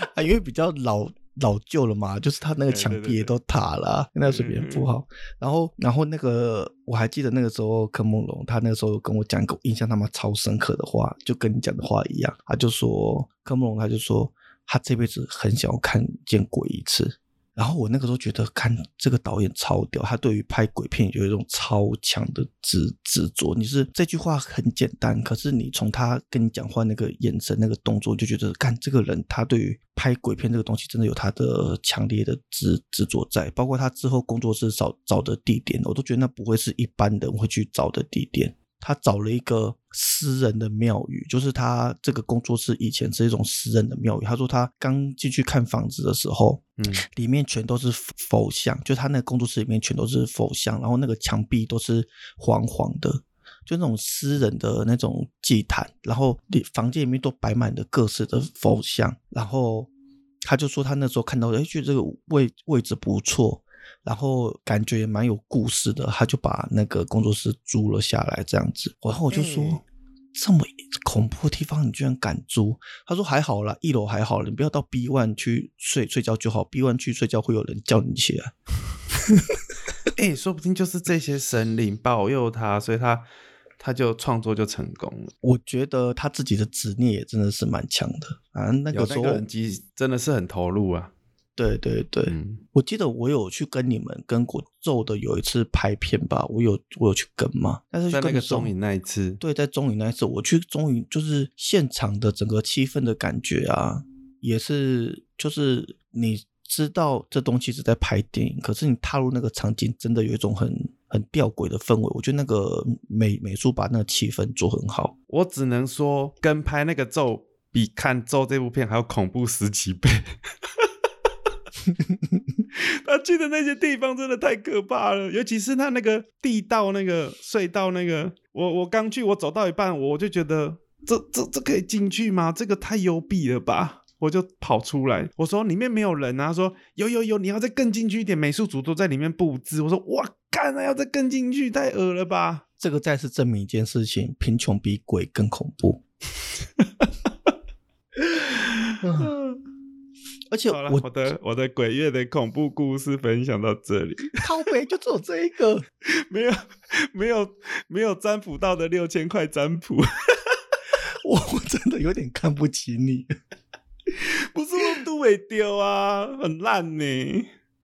啊，因为比较老老旧了嘛，就是他那个墙壁也都塌了啊，那个水平不好。然后，然后那个我还记得那个时候柯梦龙，他那个时候跟我讲一个印象他妈超深刻的话，就跟你讲的话一样，他就说柯梦龙他就说他这辈子很想要看见鬼一次。然后我那个时候觉得，看这个导演超屌，他对于拍鬼片有一种超强的执执着。你是这句话很简单，可是你从他跟你讲话那个眼神、那个动作，就觉得，看这个人他对于拍鬼片这个东西，真的有他的强烈的执执着在。包括他之后工作室找找的地点，我都觉得那不会是一般人会去找的地点。他找了一个私人的庙宇，就是他这个工作室以前是一种私人的庙宇。他说他刚进去看房子的时候，嗯，里面全都是佛像，就他那个工作室里面全都是佛像，然后那个墙壁都是黄黄的，就那种私人的那种祭坛，然后里房间里面都摆满了各式的佛像，然后他就说他那时候看到，哎，觉得这个位位置不错。然后感觉也蛮有故事的，他就把那个工作室租了下来，这样子。然后我就说，这么恐怖的地方你居然敢租？他说还好啦，一楼还好，你不要到 B one 去睡睡觉就好。B one 去睡觉会有人叫你起来。哎，说不定就是这些神灵保佑他，所以他他就创作就成功了。我觉得他自己的执念也真的是蛮强的啊。那个时候人机真的是很投入啊。对对对，我记得我有去跟你们跟过咒的有一次拍片吧，我有我有去跟嘛，但是在那个中影那一次，对，在中影那一次，我去中影就是现场的整个气氛的感觉啊，也是就是你知道这东西是在拍电影，可是你踏入那个场景，真的有一种很很吊诡的氛围。我觉得那个美美术把那个气氛做很好，我只能说跟拍那个咒比看咒这部片还要恐怖十几倍。他去的那些地方真的太可怕了，尤其是他那个地道、那个隧道、那个……我我刚去，我走到一半，我就觉得这这这可以进去吗？这个太幽闭了吧！我就跑出来，我说里面没有人啊，说有有有，你要再更进去一点，美术组都在里面布置。我说哇，干啊要再更进去，太恶了吧！这个再次证明一件事情：贫穷比鬼更恐怖。而且我我的我的鬼月的恐怖故事分享到这里，靠背就只有这一个，没有没有没有占卜到的六千块占卜，我我真的有点看不起你，不是我都会丢啊，很烂呢。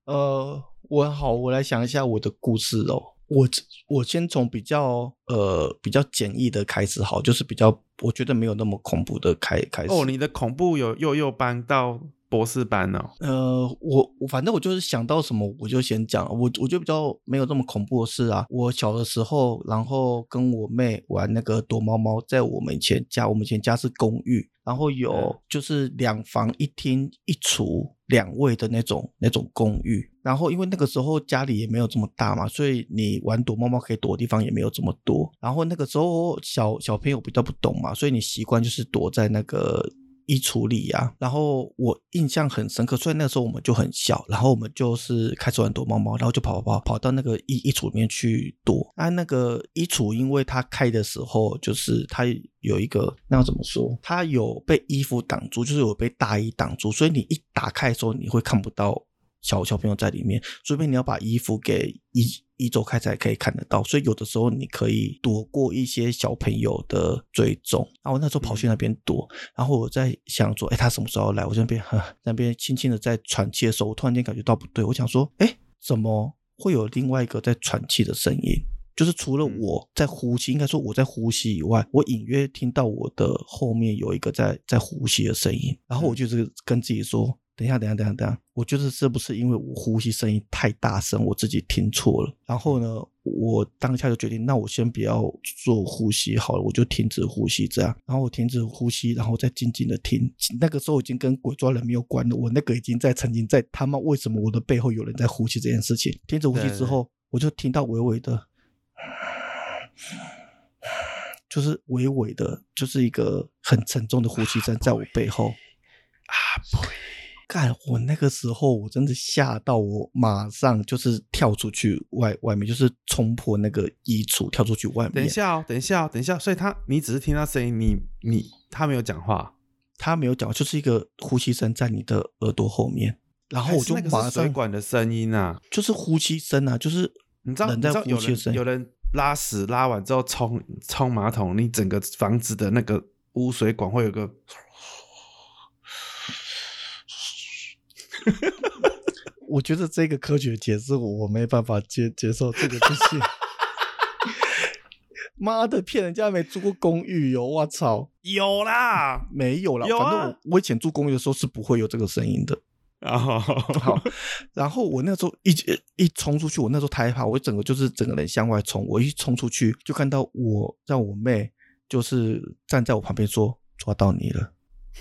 呃，我好，我来想一下我的故事哦，我我先从比较呃比较简易的开始，好，就是比较我觉得没有那么恐怖的开开始。哦，你的恐怖有又又搬到。博士班哦，呃，我我反正我就是想到什么我就先讲，我我觉得比较没有这么恐怖的事啊。我小的时候，然后跟我妹玩那个躲猫猫，在我们以前家，我们以前家是公寓，然后有就是两房一厅一厨两卫的那种那种公寓，然后因为那个时候家里也没有这么大嘛，所以你玩躲猫猫可以躲的地方也没有这么多，然后那个时候小小朋友比较不懂嘛，所以你习惯就是躲在那个。衣橱里呀，然后我印象很深刻，所以那个时候我们就很小，然后我们就是开始玩躲猫猫，然后就跑跑跑跑到那个衣衣橱里面去躲。啊，那个衣橱因为它开的时候，就是它有一个那要怎么说？它有被衣服挡住，就是有被大衣挡住，所以你一打开的时候，你会看不到小小朋友在里面，除非你要把衣服给衣。一周开才可以看得到，所以有的时候你可以躲过一些小朋友的追踪。然后我那时候跑去那边躲，然后我在想说，哎，他什么时候来？我这边 那边轻轻的在喘气的时候，我突然间感觉到不对，我想说，哎，怎么会有另外一个在喘气的声音？就是除了我在呼吸，应该说我在呼吸以外，我隐约听到我的后面有一个在在呼吸的声音。然后我就是跟自己说。等一下，等一下，等一下，等一下！我觉得是不是因为我呼吸声音太大声，我自己听错了？然后呢，我当下就决定，那我先不要做呼吸好了，我就停止呼吸这样。然后我停止呼吸，然后再静静的听。那个时候已经跟鬼抓人没有关了，我那个已经在曾经在他妈为什么我的背后有人在呼吸这件事情。停止呼吸之后，我就听到微微的，就是微微的，就是一个很沉重的呼吸声在我背后。啊呸！干！我那个时候我真的吓到，我马上就是跳出去外外面，就是冲破那个衣橱，跳出去外面。等一下哦，等一下哦，等一下。所以他，你只是听到声音，你你他没有讲话，他没有讲，就是一个呼吸声在你的耳朵后面，然后我就马上水管的声音啊，就是呼吸声啊，就是你知道，人在呼吸声，有人拉屎拉完之后冲冲马桶，你整个房子的那个污水管会有个。我觉得这个科学解释我没办法接接受，这个不行。妈的，骗人家没住过公寓哟！我操，有啦，没有啦，有啊反正我我以前住公寓的时候是不会有这个声音的。哦，好，然后我那时候一一冲出去，我那时候太害怕，我整个就是整个人向外冲。我一冲出去，就看到我让我妹就是站在我旁边说：“抓到你了。”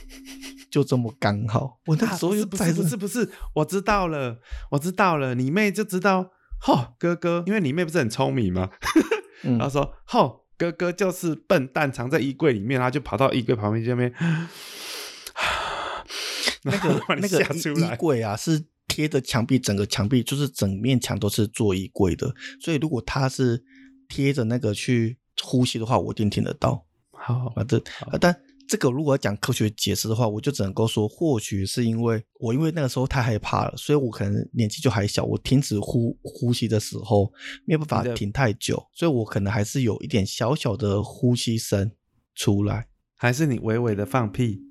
就这么刚好，我那啊时候又不是不是不是不是，我知道了，我知道了，你妹就知道，吼哥哥，因为你妹不是很聪明吗？嗯然后说，吼哥哥就是笨蛋，藏在衣柜里面，然后就跑到衣柜旁边这边，那个 那个衣。柜啊，是贴着墙壁，整个墙壁就是整面墙都是做衣柜的，所以如果他是贴着那个去呼吸的话，我一定听得到。好，啊，这啊，但这个如果要讲科学解释的话，我就只能够说，或许是因为我因为那个时候太害怕了，所以我可能年纪就还小，我停止呼呼吸的时候没有办法停太久，所以我可能还是有一点小小的呼吸声出来。还是你微微的放屁，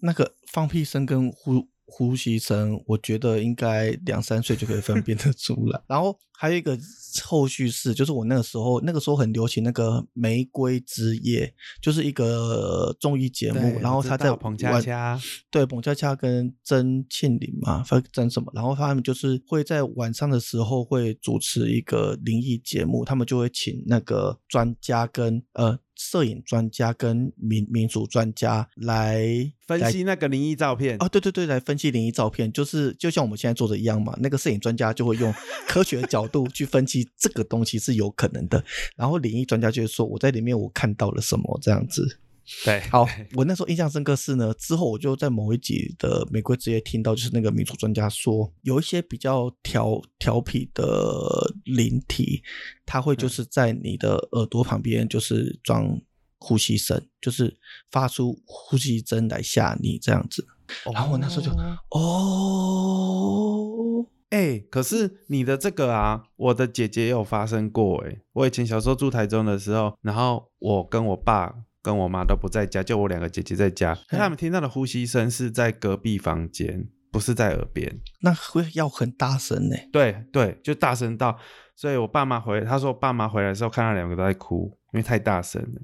那个放屁声跟呼呼吸声，我觉得应该两三岁就可以分辨得出来。然后还有一个后续是，就是我那个时候，那个时候很流行那个《玫瑰之夜》，就是一个综艺节目，然后他在道彭恰晚恰对，彭佳佳跟曾庆林嘛，反正曾什么，然后他们就是会在晚上的时候会主持一个灵异节目，他们就会请那个专家跟呃摄影专家跟民民俗专家来分析那个灵异照片哦，对对对，来分析灵异照片，就是就像我们现在做的一样嘛。那个摄影专家就会用 科学的角度去分析这个东西是有可能的，然后灵异专家就会说我在里面我看到了什么这样子。对，好，我那时候印象深刻是呢，之后我就在某一集的《玫瑰之夜》听到，就是那个民俗专家说，有一些比较调调皮的灵体，它会就是在你的耳朵旁边就是装呼吸声，就是发出呼吸声来吓你这样子。然后我那时候就哦哦，哎、可是你的这个啊，我的姐姐也有发生过哎、我以前小时候住台中的时候，然后我跟我爸跟我妈都不在家，就我两个姐姐在家，可他们听到的呼吸声是在隔壁房间，不是在耳边。那会要很大声呢。对对，就大声到，所以我爸妈回，他说爸妈回来的时候看到两个都在哭，因为太大声了。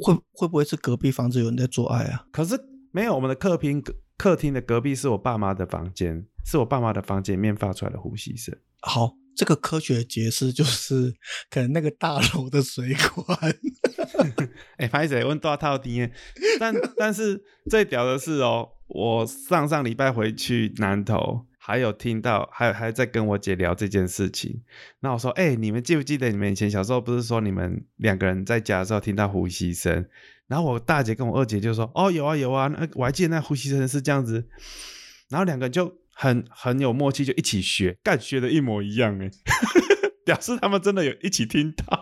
会会不会是隔壁房子有人在做爱啊？可是没有，我们的客厅客厅的隔壁是我爸妈的房间，是我爸妈的房间里面发出来的呼吸声。好，这个科学解释就是可能那个大楼的水管。哎、拍谁问多少套低？但但是最屌的是哦，我上上礼拜回去南投，还有听到，还有还在跟我姐聊这件事情。那我说，哎、你们记不记得你们以前小时候不是说你们两个人在家的时候听到呼吸声？然后我大姐跟我二姐就说，哦，有啊有啊，那我还记得那呼吸声是这样子。然后两个人就很很有默契，就一起学，干学的一模一样哎，表示他们真的有一起听到。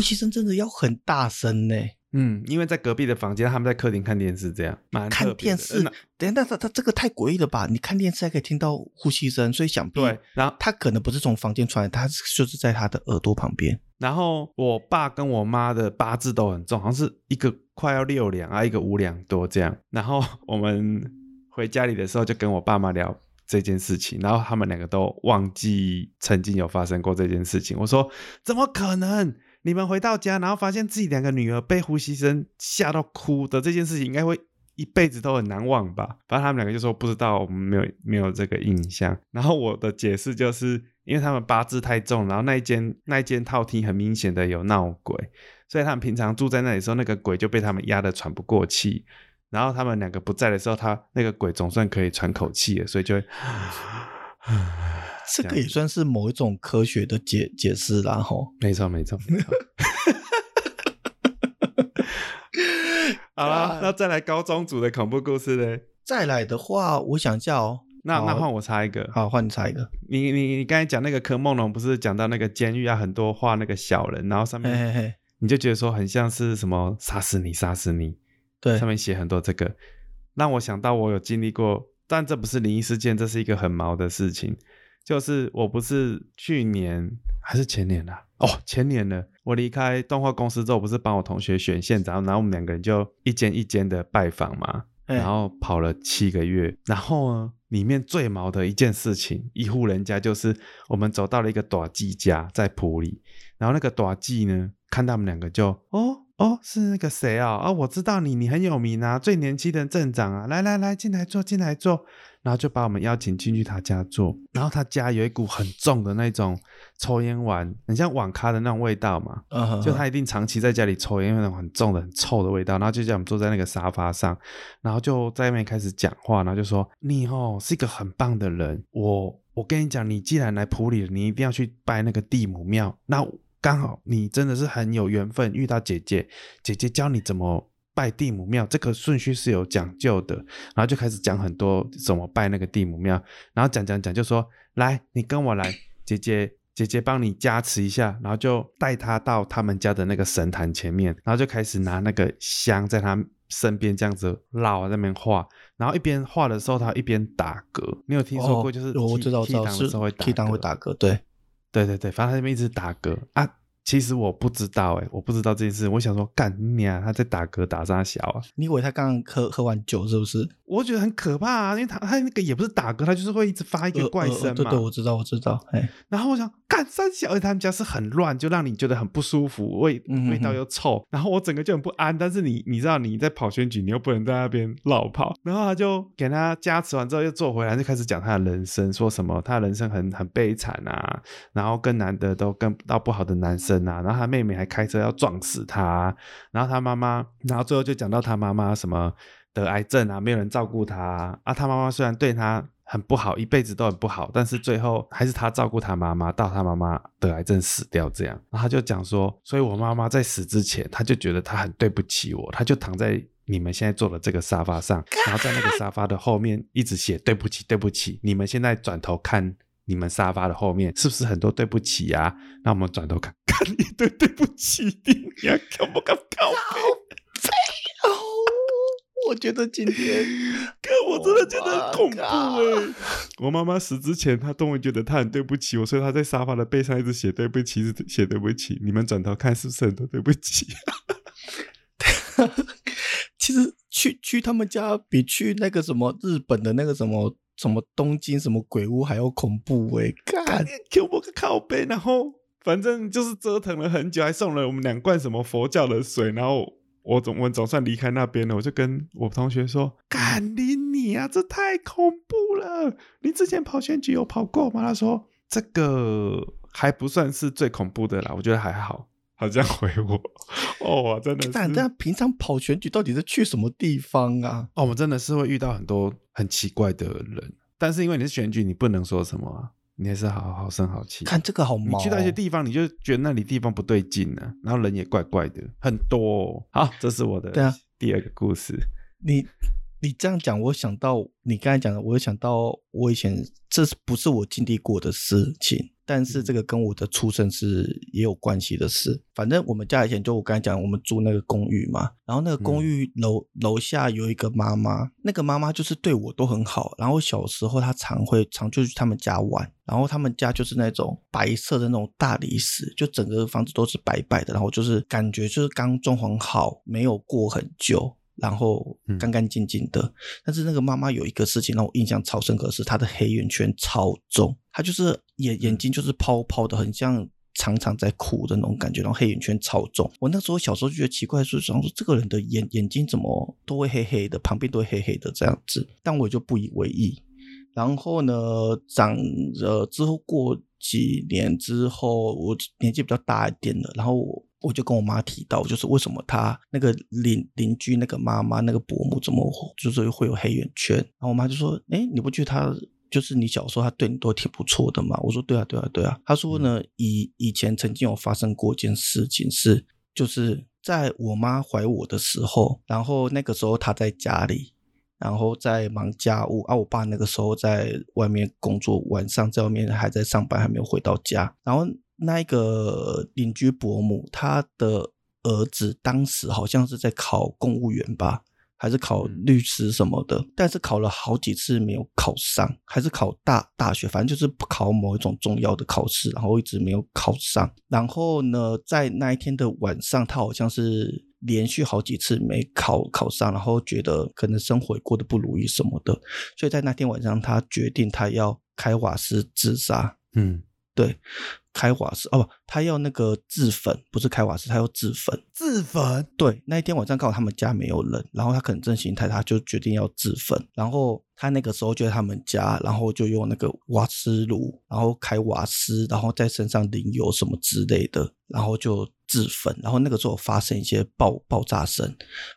那呼吸声真的要很大声呢。嗯，因为在隔壁的房间，他们在客厅看电视，这样蛮看电视呃，等下，那他他这个太诡异了吧？你看电视还可以听到呼吸声，所以想必对，然后他可能不是从房间传来，他就是在他的耳朵旁边。然后我爸跟我妈的八字都很重，好像是一个快要六两啊，一个五两多这样。然后我们回家里的时候，就跟我爸妈聊这件事情，然后他们两个都忘记曾经有发生过这件事情。我说怎么可能？你们回到家，然后发现自己两个女儿被呼吸声吓到哭的这件事情，应该会一辈子都很难忘吧？反正他们两个就说不知道，我们没有没有这个印象。然后我的解释就是，因为他们八字太重，然后那一间那一间套厅很明显的有闹鬼，所以他们平常住在那里时候，那个鬼就被他们压得喘不过气。然后他们两个不在的时候，他那个鬼总算可以喘口气了，所以就会。这个也算是某一种科学的解解释啦，吼。没错，没错，没错。好了，那再来高中组的恐怖故事呢。再来的话，我想一下哦。那那换我猜一个。好，换你猜一个。你你你刚才讲那个柯梦龙，不是讲到那个监狱啊，很多画那个小人，然后上嘿面嘿嘿，你就觉得说很像是什么杀死你，杀死你，对上，面写很多这个，让我想到我有经历过，但这不是灵异事件，这是一个很毛的事情。就是我不是去年还是前年啊？哦，前年了。我离开动画公司之后，不是帮我同学选县长，然后我们两个人就一间一间的拜访嘛，然后跑了七个月。然后呢，里面最毛的一件事情，一户人家就是我们走到了一个短记家在埔里，然后那个短记呢，看他们两个就哦哦是那个谁啊？啊我知道你你很有名啊，最年轻的镇长啊，来来来进来坐进来坐，然后就把我们邀请进去他家坐，然后他家有一股很重的那种抽烟丸，很像网咖的那种味道嘛，嗯就他一定长期在家里抽烟，那种很重的、很臭的味道，然后就叫我们坐在那个沙发上，然后就在那边开始讲话，然后就说：“你哦是一个很棒的人，我我跟你讲，你既然来普里，你一定要去拜那个地母庙。那刚好你真的是很有缘分遇到姐姐，姐姐教你怎么拜地母庙，这个顺序是有讲究的。然后就开始讲很多怎么拜那个地母庙，然后讲讲讲就说：来，你跟我来，姐姐。”姐姐帮你加持一下，然后就带他到他们家的那个神坛前面，然后就开始拿那个香在他身边这样子绕在那边画，然后一边画的时候他一边打嗝。你有听说过就是哦我知道，我知道档是的时会打嗝，对，对对对，反正他那边一直打嗝啊。其实我不知道哎、我不知道这件事。我想说，干你啊，他在打嗝打啥小啊？你以为他刚刚喝喝完酒是不是？我觉得很可怕啊，因为他他那个也不是打嗝，他就是会一直发一个呃怪声嘛。呃对对，我知道，我知道，哎，然后我想，干三小，而且他们家是很乱，就让你觉得很不舒服，味味道又臭，然后我整个就很不安。但是你你知道你在跑选举，你又不能在那边绕跑，然后他就给他加持完之后又坐回来，就开始讲他的人生，说什么他的人生很很悲惨啊，然后跟男的都跟到不好的男生啊，然后他妹妹还开车要撞死他，然后他妈妈，然后最后就讲到他妈妈什么。得癌症啊，没有人照顾他啊。啊他妈妈虽然对他很不好，一辈子都很不好，但是最后还是他照顾他妈妈，到他妈妈得癌症死掉这样。然后他就讲说，所以我妈妈在死之前，他就觉得他很对不起我，他就躺在你们现在坐的这个沙发上，然后在那个沙发的后面一直写对不起，对不起。你们现在转头看。你们沙发的后面是不是很多对不起啊？那我们转头看，看一堆对不起你，你要敢不看靠背？哦，我觉得今天，哥，我真的觉得很恐怖 Oh 哎、我妈妈死之前，她都会觉得她很对不起我，所以她在沙发的背上一直写对不起，一直写对不起。你们转头看，是不是很多对不起？其实去去他们家比去那个什么日本的那个什么什么东京什么鬼屋还要恐怖哎、干，给我个靠背，然后反正就是折腾了很久，还送了我们两罐什么佛教的水，然后我总我们总算离开那边了，我就跟我同学说：“干你你啊，这太恐怖了！你之前跑选举有跑过吗？”他说：“这个还不算是最恐怖的啦，我觉得还好。”好这样回我，哦，我真的是，但但平常跑选举到底是去什么地方啊？哦，我们真的是会遇到很多很奇怪的人，但是因为你是选举，你不能说什么啊，你还是好好生好气。看这个好毛、哦，你去到一些地方，你就觉得那里地方不对劲呢、然后人也怪怪的，很多、哦。好，这是我的对啊第二个故事。你你这样讲，我想到你刚才讲的，我又想到我以前这是不是我经历过的事情？但是这个跟我的出身是也有关系的事。反正我们家以前就我刚才讲，我们住那个公寓嘛，然后那个公寓楼、楼下有一个妈妈，那个妈妈就是对我都很好。然后小时候她常会常就去他们家玩，然后他们家就是那种白色的那种大理石，就整个房子都是白白的，然后就是感觉就是刚装潢好，没有过很久。然后嗯干干净净的，但是那个妈妈有一个事情让我印象超深刻，是她的黑眼圈超重，他就是眼眼睛就是泡泡的，很像常常在哭的那种感觉，然后黑眼圈超重。我那时候小时候就觉得奇怪，是想说这个人的眼眼睛怎么都会黑黑的，旁边都会黑黑的这样子，但我就不以为意。然后呢，长呃之后过几年之后，我年纪比较大一点了，然后我我就跟我妈提到，就是为什么她那个邻邻居那个妈妈那个伯母怎么就是会有黑眼圈？然后我妈就说：“哎，你不觉得她就是你小时候他对你都挺不错的嘛？”我说：“对啊，对啊，对啊。”他说呢，以以前曾经有发生过一件事情是，就是在我妈怀我的时候，然后那个时候她在家里。然后在忙家务啊，我爸那个时候在外面工作，晚上在外面还在上班，还没有回到家。然后那一个邻居伯母，他的儿子当时好像是在考公务员吧，还是考律师什么的，但是考了好几次没有考上，还是考大大学，反正就是考某一种重要的考试，然后一直没有考上。然后呢，在那一天的晚上，他好像是连续好几次没考考上，然后觉得可能生活也过得不如意什么的，所以在那天晚上，他决定他要开瓦斯自杀。嗯，对，开瓦斯哦不，他要那个自焚，不是开瓦斯，他要自焚。自焚。对，那一天晚上刚好他们家没有人，然后他可能正心态，他就决定要自焚。然后他那个时候就在他们家，然后就用那个瓦斯炉，然后开瓦斯，然后在身上淋油什么之类的，然后就自焚。然后那个时候发生一些爆爆炸声。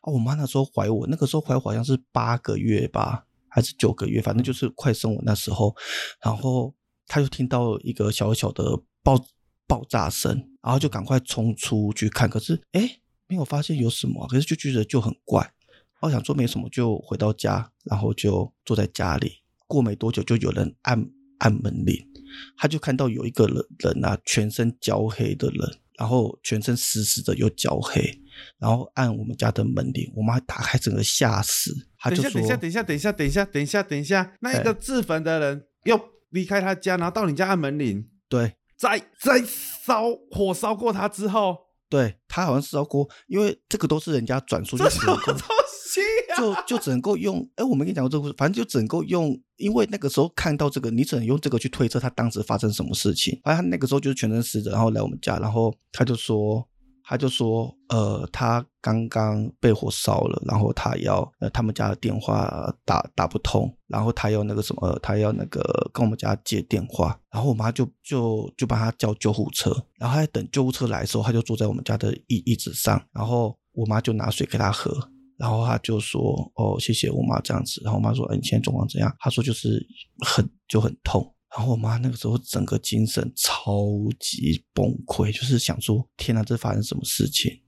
啊，我妈那时候怀我，那个时候怀我好像是八个月吧，还是九个月，反正就是快生我那时候。然后他就听到一个小小的爆爆炸声，然后就赶快冲出去看，可是哎，没有发现有什么，可是就觉得就很怪。我想说没什么，就回到家，然后就坐在家里。过没多久，就有人按按门铃，他就看到有一个人人啊，全身焦黑的人，然后全身湿湿的又焦黑，然后按我们家的门铃，我妈打开整个吓死，他等一下，就说等一下，等一下，等一下，等一下，等一下，等一下，那一个自焚的人又离开他家，然后到你家按门铃，对。在在烧火烧过他之后，对他好像是烧锅，因为这个都是人家转述，什么东西啊？就就只能够用。哎，我没跟你讲过这个故事，反正就只能够用，因为那个时候看到这个，你只能用这个去推测他当时发生什么事情。反正他那个时候就是全身湿着，然后来我们家，然后他就说，他就说，呃，他刚刚被火烧了，然后他要呃他们家的电话打打不通，然后他要那个什么，他要那个跟我们家借电话，然后我妈就就就帮他叫救护车，然后他在等救护车来的时候，他就坐在我们家的椅椅子上，然后我妈就拿水给他喝。然后他就说：“哦，谢谢我妈这样子。”然后我妈说：“哎，你现在状况怎样？”他说：“就是很就很痛。”然后我妈那个时候整个精神超级崩溃，就是想说：“天哪，这发生什么事情？”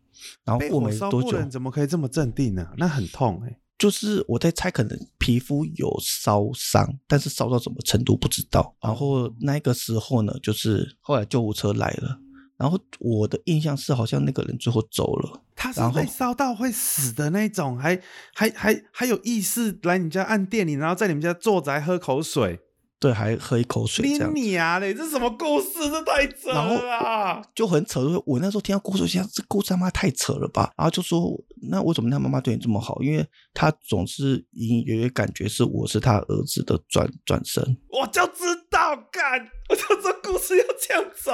然后被过没多久，人怎么可以这么镇定呢、那很痛哎、就是我在猜，可能皮肤有烧伤，但是烧到什么程度不知道。然后那个时候呢，就是后来救护车来了，然后我的印象是好像那个人最后走了。他是被烧到会死的那种，还还还还有意识来你家按电铃，然后在你们家坐着还喝口水，对，还喝一口水这拎样。你啊嘞！这什么故事？这太扯了啊！就很扯，我那时候听到故事，想这故事他妈太扯了吧？然后就说，那为什么他妈妈对你这么好？因为他总是隐隐约约感觉是我是他儿子的转转身。我就知道，干，我就这故事要这样走。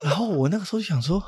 然后我那个时候就想说，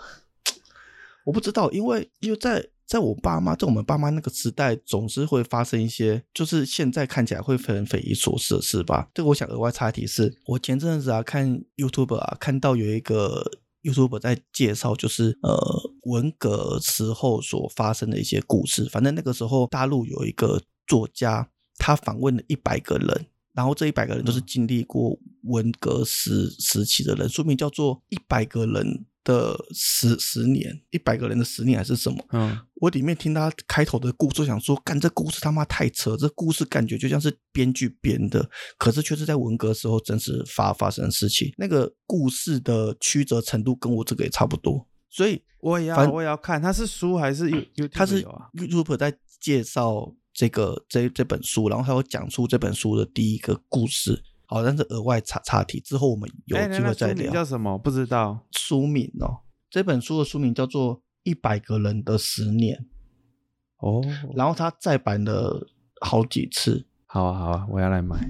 我不知道，因为因为在在我爸妈在我们爸妈那个时代，总是会发生一些，就是现在看起来会很匪夷所思的事吧。这个我想额外插一题是，我前阵子啊看 YouTube 啊，看到有一个 YouTube 在介绍，就是呃文革时候所发生的一些故事。反正那个时候大陆有一个作家，他访问了一百个人。然后这一百个人都是经历过文革时时期的人，书名叫做《一百个人的十十年》，一百个人的十年还是什么？嗯，我里面听他开头的故事，想说，干这故事他妈太扯，这故事感觉就像是编剧编的，可是却是在文革时候真实发发生的事情。那个故事的曲折程度跟我这个也差不多，所以我也要，我也要看。他是书还是 You You？他是有啊？YouTube 在介绍这个这这本书，然后他有讲出这本书的第一个故事。好，但是额外插插题，之后我们有机会再聊。叫什么？不知道。书名哦，这本书的书名叫做《一百个人的十年》，哦，然后它再版了好几次。好啊，好啊，我要来买。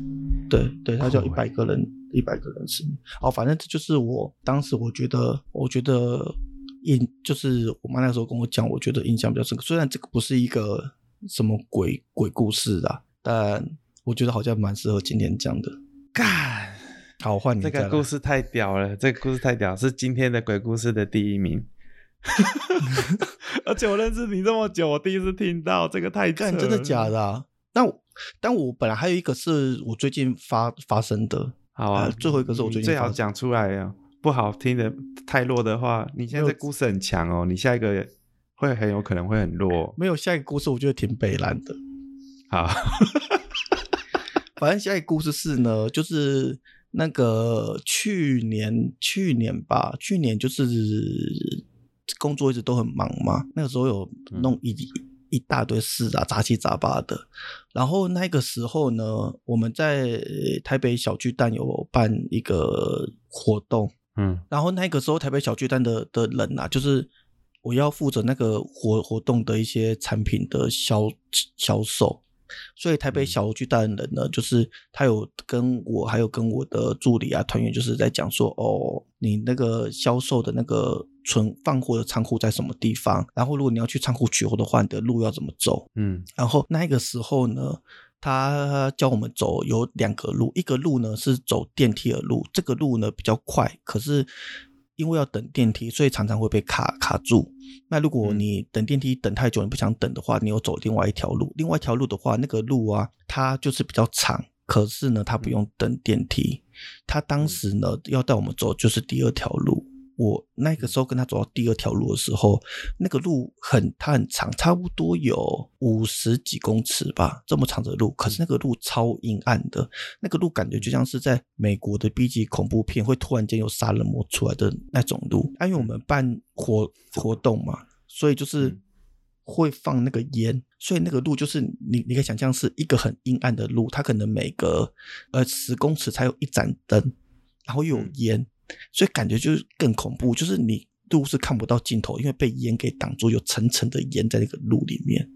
对对，它叫一百个人，一百个人十年。哦，反正这就是我当时我觉得，我觉得印就是我妈那时候跟我讲，我觉得印象比较深刻。虽然这个不是一个什么鬼鬼故事啊，但我觉得好像蛮适合今天讲的。干，好，换你这个故事太屌了，这个故事太屌，是今天的鬼故事的第一名。而且我认识你这么久，我第一次听到这个太干真的假？的、啊？那但我本来还有一个是我最近发发生的，好啊呃，最后一个是我最近最好讲出来啊，不好听的太弱的话，你现在这故事很强哦，你下一个会很有可能会很弱。没有下一个故事，我觉得挺北蓝的。好，反正下一个故事是呢，就是那个去年去年吧，去年就是工作一直都很忙嘛，那个时候有弄一、一大堆事啊，杂七杂八的。然后那个时候呢，我们在台北小巨蛋有办一个活动，嗯然后那个时候台北小巨蛋的的人啊，就是我要负责那个活活动的一些产品的销销售。所以台北小巨蛋人呢，就是他有跟我还有跟我的助理啊团员，就是在讲说，哦，你那个销售的那个存放货的仓库在什么地方？然后如果你要去仓库取货的话，你的路要怎么走？嗯然后那个时候呢，他教我们走有两个路，一个路呢是走电梯的路，这个路呢比较快，可是因为要等电梯，所以常常会被卡卡住。那如果嗯你等电梯等太久，你不想等的话，你又走另外一条路，另外一条路的话，那个路啊，它就是比较长，可是呢，它不用等电梯。他当时呢要带我们走就是第二条路。我那个时候跟他走到第二条路的时候，那个路很它很长，差不多有五十几公尺吧，这么长的路。可是那个路超阴暗的，那个路感觉就像是在美国的 B 级恐怖片会突然间有杀人魔出来的那种路。啊因为我们办活活动嘛，所以就是嗯会放那个烟，所以那个路就是你你可以想象是一个很阴暗的路，它可能每隔呃十公尺才有一盏灯，然后又有嗯烟，所以感觉就是更恐怖，就是你路是看不到尽头，因为被烟给挡住，有层层的烟在那个路里面。嗯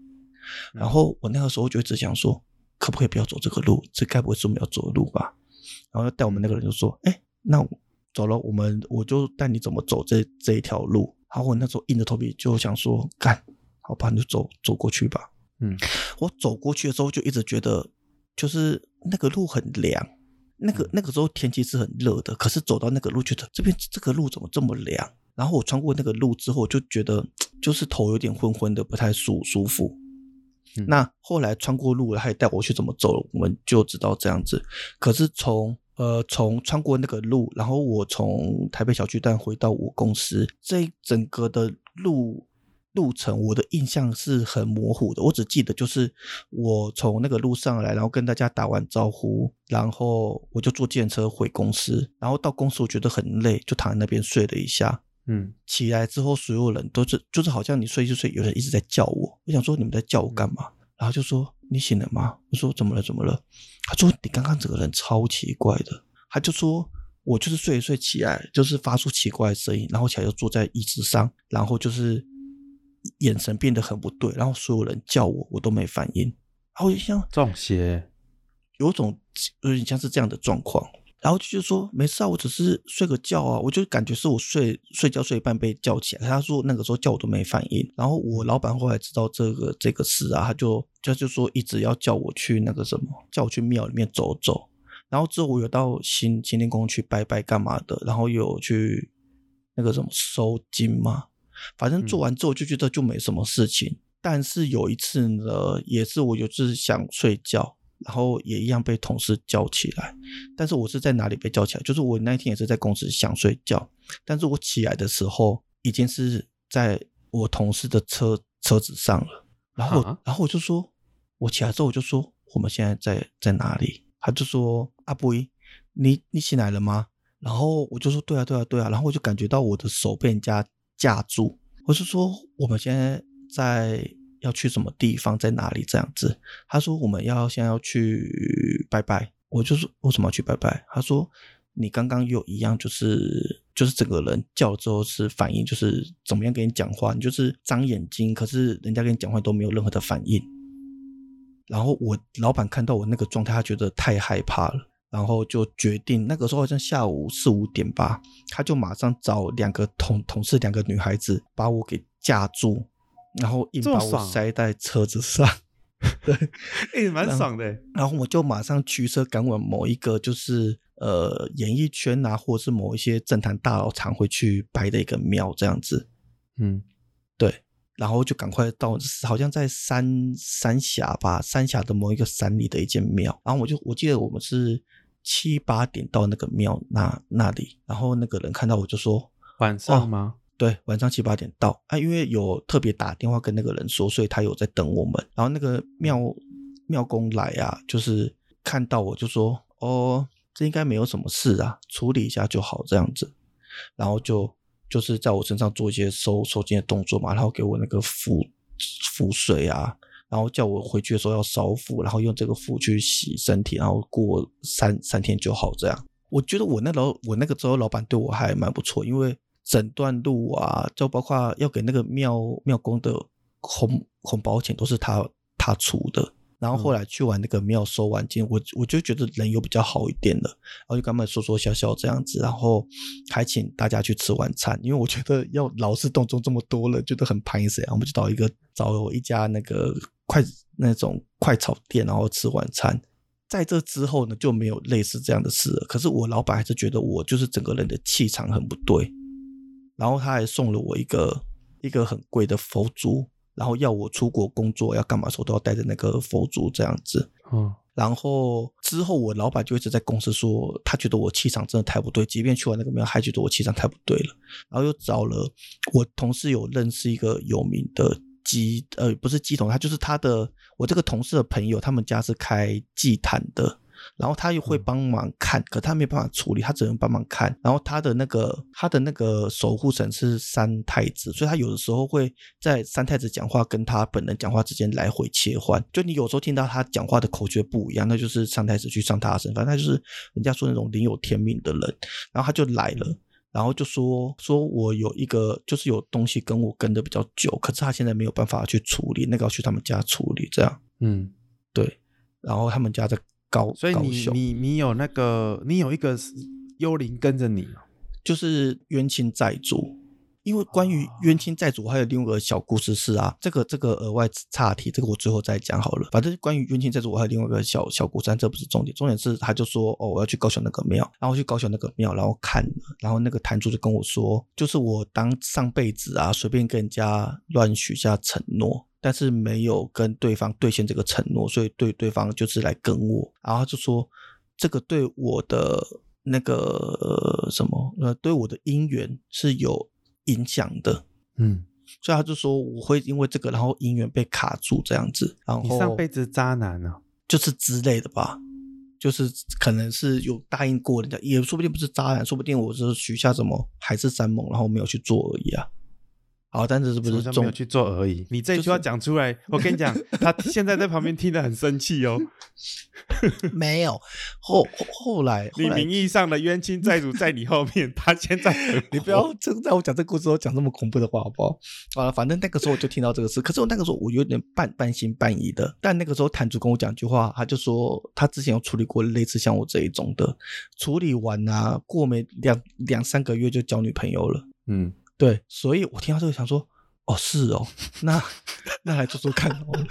然后我那个时候就只想说，可不可以不要走这个路？这该不会是我们要走的路吧？然后带我们那个人就说：“哎，那走了，我们我就带你怎么走这这一条路。”然后我那时候硬着头皮就想说：“干，好吧，你就走走过去吧。”嗯，我走过去的时候就一直觉得，就是那个路很凉。那个那个时候天气是很热的，可是走到那个路，觉得这边这个路怎么这么凉？然后我穿过那个路之后，就觉得就是头有点昏昏的，不太舒舒服。嗯那后来穿过路了，他也带我去怎么走了，我们就知道这样子。可是从呃从穿过那个路，然后我从台北小巨蛋回到我公司，这整个的路路程，我的印象是很模糊的。我只记得就是我从那个路上来，然后跟大家打完招呼，然后我就坐电车回公司，然后到公司我觉得很累，就躺在那边睡了一下。嗯起来之后，所有人都是就是好像你睡就睡，有人一直在叫我。我想说你们在叫我干嘛？然后就说你醒了吗？我说怎么了？怎么了？他说你刚刚整个人超奇怪的。他就说我就是睡一睡起来，就是发出奇怪的声音，然后起来就坐在椅子上，然后就是眼神变得很不对，然后所有人叫我，我都没反应。然后我就想中邪，有种有点像是这样的状况。然后就说没事啊，我只是睡个觉啊，我就感觉是我睡睡觉睡一半被叫起来。他说那个时候叫我都没反应。然后我老板后来知道这个这个事啊，他就他就说一直要叫我去那个什么，叫我去庙里面走走。然后之后我有到新新天宫去拜拜干嘛的，然后有去那个什么收金嘛，反正做完之后就觉得就没什么事情。但是有一次呢，也是我有次想睡觉，然后也一样被同事叫起来。但是我是在哪里被叫起来？就是我那一天也是在公司想睡觉，但是我起来的时候已经是在我同事的车车子上了。然后，啊然后我就说，我起来之后我就说，我们现在在在哪里？他就说，阿布依，你你醒来了吗？然后我就说，对啊，对啊，对啊。然后我就感觉到我的手被人家架住，我是说，我们现在在要去什么地方，在哪里这样子？他说我们要现在要去拜拜，我就说为什么要去拜拜？他说你刚刚又一样，就是就是整个人叫了之后是反应，就是怎么样跟你讲话，你就是张眼睛，可是人家跟你讲话都没有任何的反应。然后我老板看到我那个状态，他觉得太害怕了，然后就决定那个时候好像下午四五点吧，他就马上找两个同同事，两个女孩子把我给架住，然后硬把我塞在车子上。对，哎，蛮爽的欸。然后我就马上驱车赶往某一个就是呃演艺圈啊，或者是某一些政坛大佬常会去拜的一个庙这样子。嗯对，然后就赶快到，好像在三三峡吧，三峡的某一个山里的一间庙。然后我就我记得我们是七八点到那个庙那那里，然后那个人看到我就说，晚上吗？对，晚上七八点到啊，因为有特别打电话跟那个人说，所以他有在等我们。然后那个庙庙公来啊，就是看到我就说，哦，这应该没有什么事啊，处理一下就好这样子。然后就就是在我身上做一些收收金的动作嘛，然后给我那个符符水啊，然后叫我回去的时候要烧符，然后用这个符去洗身体，然后过三三天就好这样。我觉得我那老我那个时候老板对我还蛮不错，因为整段路啊，就包括要给那个庙庙公的红红包钱，都是他他出的。然后后来去完那个庙收完金，我我就觉得人又比较好一点了，然后就跟他们说说笑笑这样子，然后还请大家去吃晚餐，因为我觉得要劳师动众这么多了，觉得很排斥，我们就找一个找一家那个快那种快炒店，然后吃晚餐。在这之后呢，就没有类似这样的事了。可是我老板还是觉得我就是整个人的气场很不对，然后他还送了我一个一个很贵的佛珠。然后要我出国工作要干嘛时候都要带着那个佛珠这样子，嗯，然后之后我老板就一直在公司说，他觉得我气场真的太不对，即便去完那个庙还觉得我气场太不对了。然后又找了我同事有认识一个有名的鸡，呃，不是鸡桶，他就是他的我这个同事的朋友，他们家是开祭坛的。然后他又会帮忙看，可他没办法处理，他只能帮忙看。然后他的那个他的那个守护神是三太子，所以他有的时候会在三太子讲话跟他本人讲话之间来回切换。就你有时候听到他讲话的口诀不一样，那就是三太子去上他的身，反正他就是人家说那种灵有天命的人。然后他就来了，然后就说说我有一个就是有东西跟我跟的比较久，可是他现在没有办法去处理，那个要去他们家处理。这样，嗯，对。然后他们家在。高，所以你你你有那个，你有一个幽灵跟着你，就是冤亲债主。因为关于冤亲债主，还有另外一个小故事是啊，这个这个额外岔题，这个我最后再讲好了。反正关于冤亲债主，我还有另外一个小小故事，但这不是重点，重点是他就说哦，我要去高雄那个庙，然后去高雄那个庙，然后看，然后那个坛主就跟我说，就是我当上辈子啊，随便跟人家乱许下承诺。但是没有跟对方兑现这个承诺，所以对对方就是来跟我，然后就说这个对我的那个什么呃，对我的姻缘是有影响的，嗯，所以他就说我会因为这个，然后姻缘被卡住这样子，然后你上辈子渣男啊，就是之类的吧，就是可能是有答应过人家，也说不定不是渣男，说不定我是许下什么海誓山盟，然后没有去做而已啊。好，但是是不是没有去做而已？你这句话讲出来，我跟你讲，他现在在旁边听得很生气哦。没有后后来，你名义上的冤亲债主在你后面，他现在 你不要正在我讲这故事时候讲这么恐怖的话好不好？啊，反正那个时候我就听到这个事，可是我那个时候我有点半半信半疑的。但那个时候坛主跟我讲句话，他就说他之前有处理过类似像我这一种的，处理完啊，过没两两三个月就交女朋友了。嗯。对，所以我听到这个想说，哦，是哦，那那来做做看哦。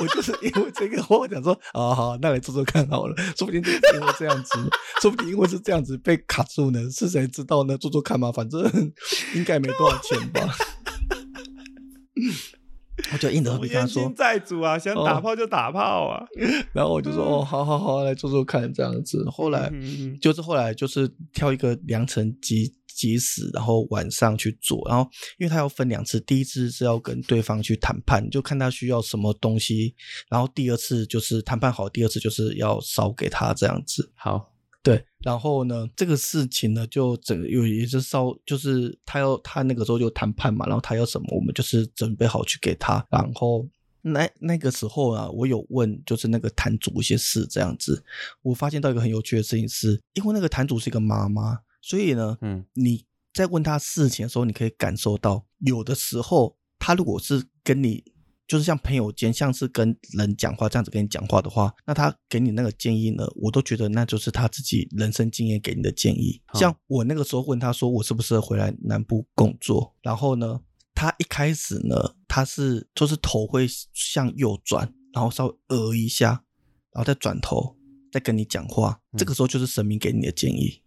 我就是因为这个，我讲说，好好，那来做做看好了，说不定就是因为这样子，说不定因为是这样子被卡住呢，是谁知道呢？做做看嘛，反正 应该没多少钱吧。我就硬着跟他说，债主啊，想打炮就打炮啊。然后我就说，哦，好好好，来做做看这样子。后来就是后来就是挑一个良辰吉。即时，然后晚上去做，然后因为他要分两次，第一次是要跟对方去谈判，就看他需要什么东西，然后第二次就是谈判好，第二次就是要烧给他这样子。好，对，然后呢，这个事情呢，就整有也是烧，就是他要他那个时候就谈判嘛，然后他要什么，我们就是准备好去给他。然后那那个时候啊，我有问就是那个坛主一些事这样子，我发现到一个很有趣的事情是，因为那个坛主是一个妈妈。所以呢，嗯，你在问他事情的时候，你可以感受到，有的时候他如果是跟你，就是像朋友间，像是跟人讲话这样子跟你讲话的话，那他给你那个建议呢，我都觉得那就是他自己人生经验给你的建议。像我那个时候问他说，我适不适合回来南部工作？然后呢，他一开始呢，他是就是头会向右转，然后稍微呃一下，然后再转头再跟你讲话。这个时候就是神明给你的建议。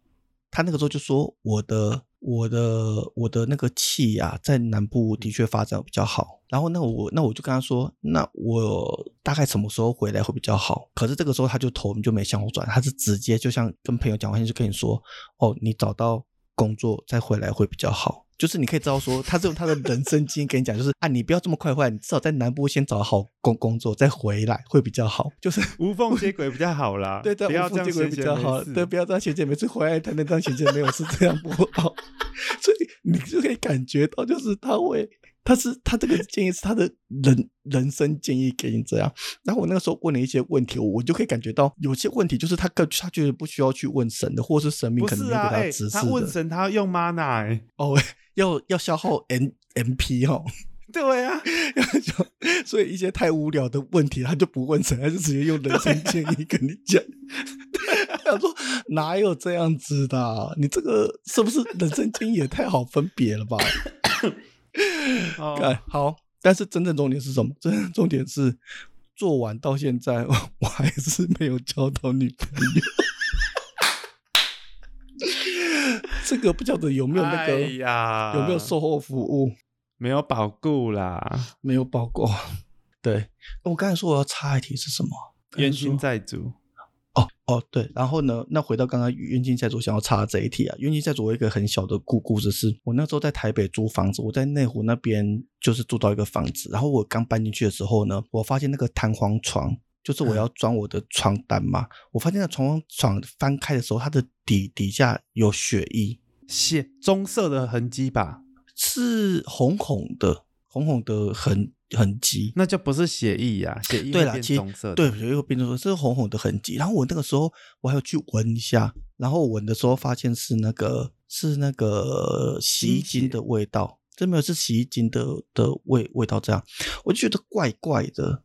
他那个时候就说：“我的、我的、我的那个气呀，在南部的确发展比较好。然后那我那我就跟他说，那我大概什么时候回来会比较好？可是这个时候他就头就没向我转，他是直接就像跟朋友讲完就跟你说：哦，你找到工作再回来会比较好。”就是你可以知道说，他是用他的人生经验跟你讲，就是啊，你不要这么快回来，你至少在南部先找好工工作，再回来会比较好。就是 无缝接轨比较好啦。对，无缝接轨比较好。对，不要这样衔接，每次回来谈那张衔接没有是这样不好。所以你就可以感觉到，就是他会他是他这个建议是他的人人生建议给你这样。然后我那个时候问了一些问题，我就可以感觉到有些问题就是他个他觉得不需要去问神的，或是神明可能没有给他、指示他问。神，他要用 mana，哎、哦，要要消耗 N M P 哦。对啊，就所以一些太无聊的问题，他就不问神，他就直接用人生建议跟你讲。他说哪有这样子的啊、你这个是不是人生建议也太好分别了吧？哦 干好，但是真正重点是什么？真正重点是做完到现在，我还是没有交到女朋友。这个不晓得有没有那个、哎呀，有没有售后服务？没有保固啦？没有保固。对，我刚才说我要插一题是什么？冤亲在债主，哦哦对，然后呢，那回到刚刚冤亲债主想要插这一题啊，冤亲债主有一个很小的故故事是，我那时候在台北租房子，我在内湖那边就是租到一个房子，然后我刚搬进去的时候呢，我发现那个弹簧床。就是我要装我的床单嘛，我发现那床床翻开的时候，它的底底下有血迹，血棕色的痕迹吧？是红红的，红红的痕痕迹。那就不是血液呀、血液变对啦其实棕色。对，有一个变成说这是红红的痕迹。然后我那个时候我还要去闻一下，然后闻的时候发现是那个是那个洗衣精的味道，真没有是洗衣精的的味味道这样，我就觉得怪怪的。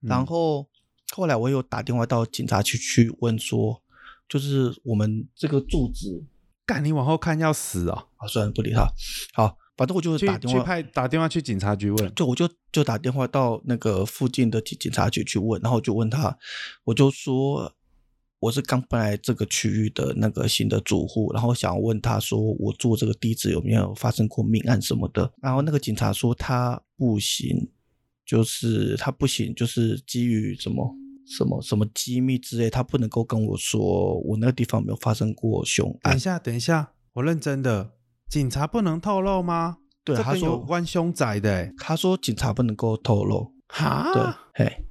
然嗯后后来我有打电话到警察局去问说，就是我们这个住址干你往后看要死啊！啊，算了不理他。好，反正我就去打电话去派打电话去警察局问，就我就就打电话到那个附近的警警察局去问，然后我就问他，我就说我是刚搬来这个区域的那个新的住户，然后想问他说我住这个地址有没有发生过命案什么的，然后那个警察说他不行，就是他不行，就是基于什么。什么什么机密之类，他不能够跟我说我那个地方有没有发生过凶案。等一下，等一下，我认真的，警察不能透露吗？对，他说有关凶宅的、欸，他说警察不能够透露。哈，对，嘿，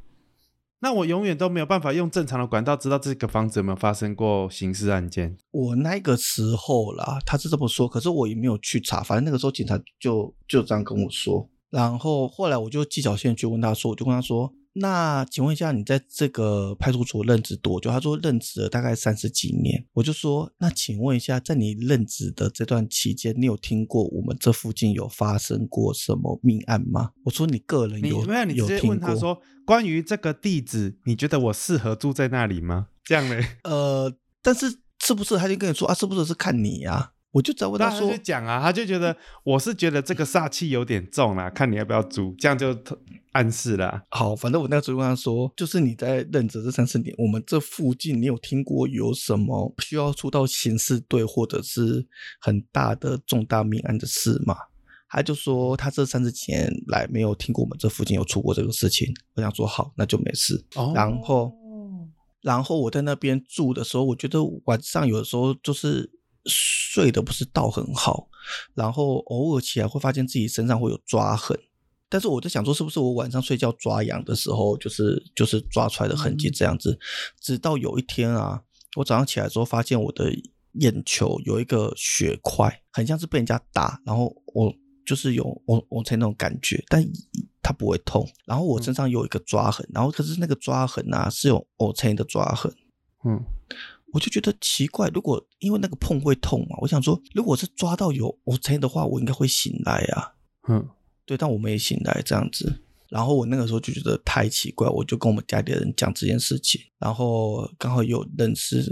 那我永远都没有办法用正常的管道知道这个房子有没有发生过刑事案件。我那个时候啦，他是这么说，可是我也没有去查，反正那个时候警察就就这样跟我说。然后后来我就技巧性去问他说，我就跟他说，那请问一下，你在这个派出所任职多久？他说任职了大概三十几年。我就说，那请问一下，在你任职的这段期间，你有听过我们这附近有发生过什么命案吗？我说你个人有没有，你直接？问他说，关于这个地址，你觉得我适合住在那里吗？这样嘞，呃，但是是不是他就跟你说啊？是不是是看你呀、我就只要问那他就讲啊，他就觉得我是觉得这个煞气有点重啦，看你要不要租，这样就暗示啦。好，反正我那个时候跟他说，就是你在任职这三四年，我们这附近你有听过有什么需要出到刑事队或者是很大的重大命案的事吗？他就说他这三十几年来没有听过我们这附近有出过这个事情。我想说好，那就没事。哦然后然后我在那边住的时候，我觉得晚上有的时候就是睡得不是倒很好，然后偶尔起来会发现自己身上会有抓痕。但是我在想说，是不是我晚上睡觉抓痒的时候，就是就是抓出来的痕迹嗯这样子？直到有一天啊，我早上起来之后，发现我的眼球有一个血块，很像是被人家打，然后我就是有我我才那种感觉，但它不会痛。然后我身上有一个抓痕，然后可是那个抓痕啊是有我才的抓痕，嗯，我就觉得奇怪，如果因为那个碰会痛嘛，我想说，如果是抓到有 O 层的话，我应该会醒来啊。嗯，对，但我没醒来这样子。然后我那个时候就觉得太奇怪，我就跟我们家里的人讲这件事情，然后刚好有认识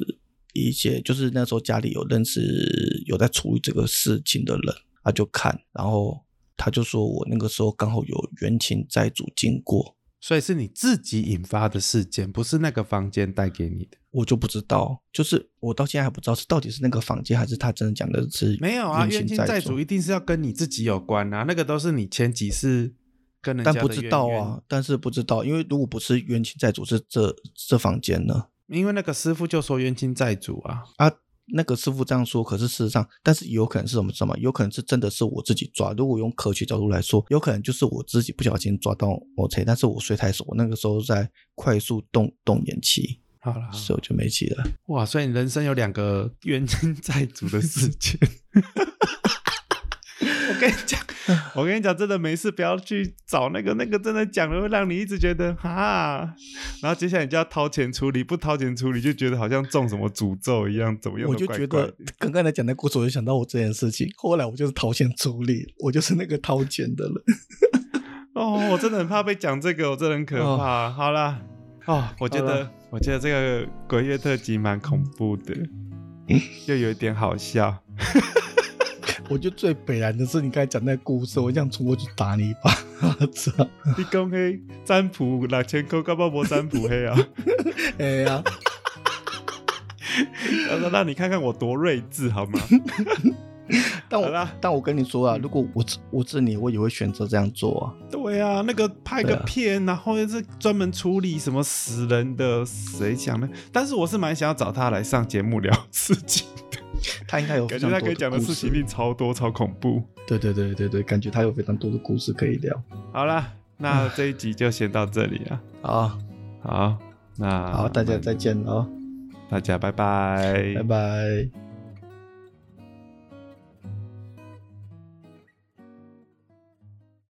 一些，就是那时候家里有认识有在处理这个事情的人，他就看，然后他就说我那个时候刚好有冤亲债主经过，所以是你自己引发的事件，不是那个房间带给你的。我就不知道，就是我到现在还不知道是到底是那个房间，还是他真的讲的是没有啊，冤冤亲债主主一定是要跟你自己有关啊，那个都是你前几世跟人家但不知道啊，但是不知道，因为如果不是冤亲债主是这这房间呢？因为那个师傅就说冤亲债主啊，啊，那个师傅这样说，可是事实上，但是有可能是什么什么，有可能是真的是我自己抓。如果用科学角度来说，有可能就是我自己不小心抓到我车，但是我睡太熟，我那个时候在快速动动眼期，好了，所以我就没气了。哇，所以你人生有两个冤亲债主的事件。我跟你讲，我跟你讲，真的没事，不要去找那个，那个真的讲了会让你一直觉得哈，然后接下来你就要掏钱处理，不掏钱处理就觉得好像中什么诅咒一样，怎么样？我就觉得刚刚才讲的故事，我就想到我这件事情。后来我就是掏钱处理，我就是那个掏钱的人。哦，我真的很怕被讲这个，我真的很可怕。好啦，哦，我觉得，我觉得这个鬼月特辑蛮恐怖的，又有一点好笑。我觉得最北然的是你刚才讲那个故事，我想冲过去打你一把。操！你讲黑占卜六千块，干嘛不占卜黑啊？哎呀，那让你看看我多睿智好吗？但我但我跟你说啊，如果我我是你，我也会选择这样做啊。对啊，那个拍个片，然后是专门处理什么死人的，谁想呢？但是我是蛮想要找他来上节目聊事情的。他应该有感觉他可以讲的事情一定超多超恐怖。对对对对对，感觉他有非常多的故事可以聊。好了，那这一集就先到这里了。好，好，那好，大家再见哦。大家拜拜，拜拜。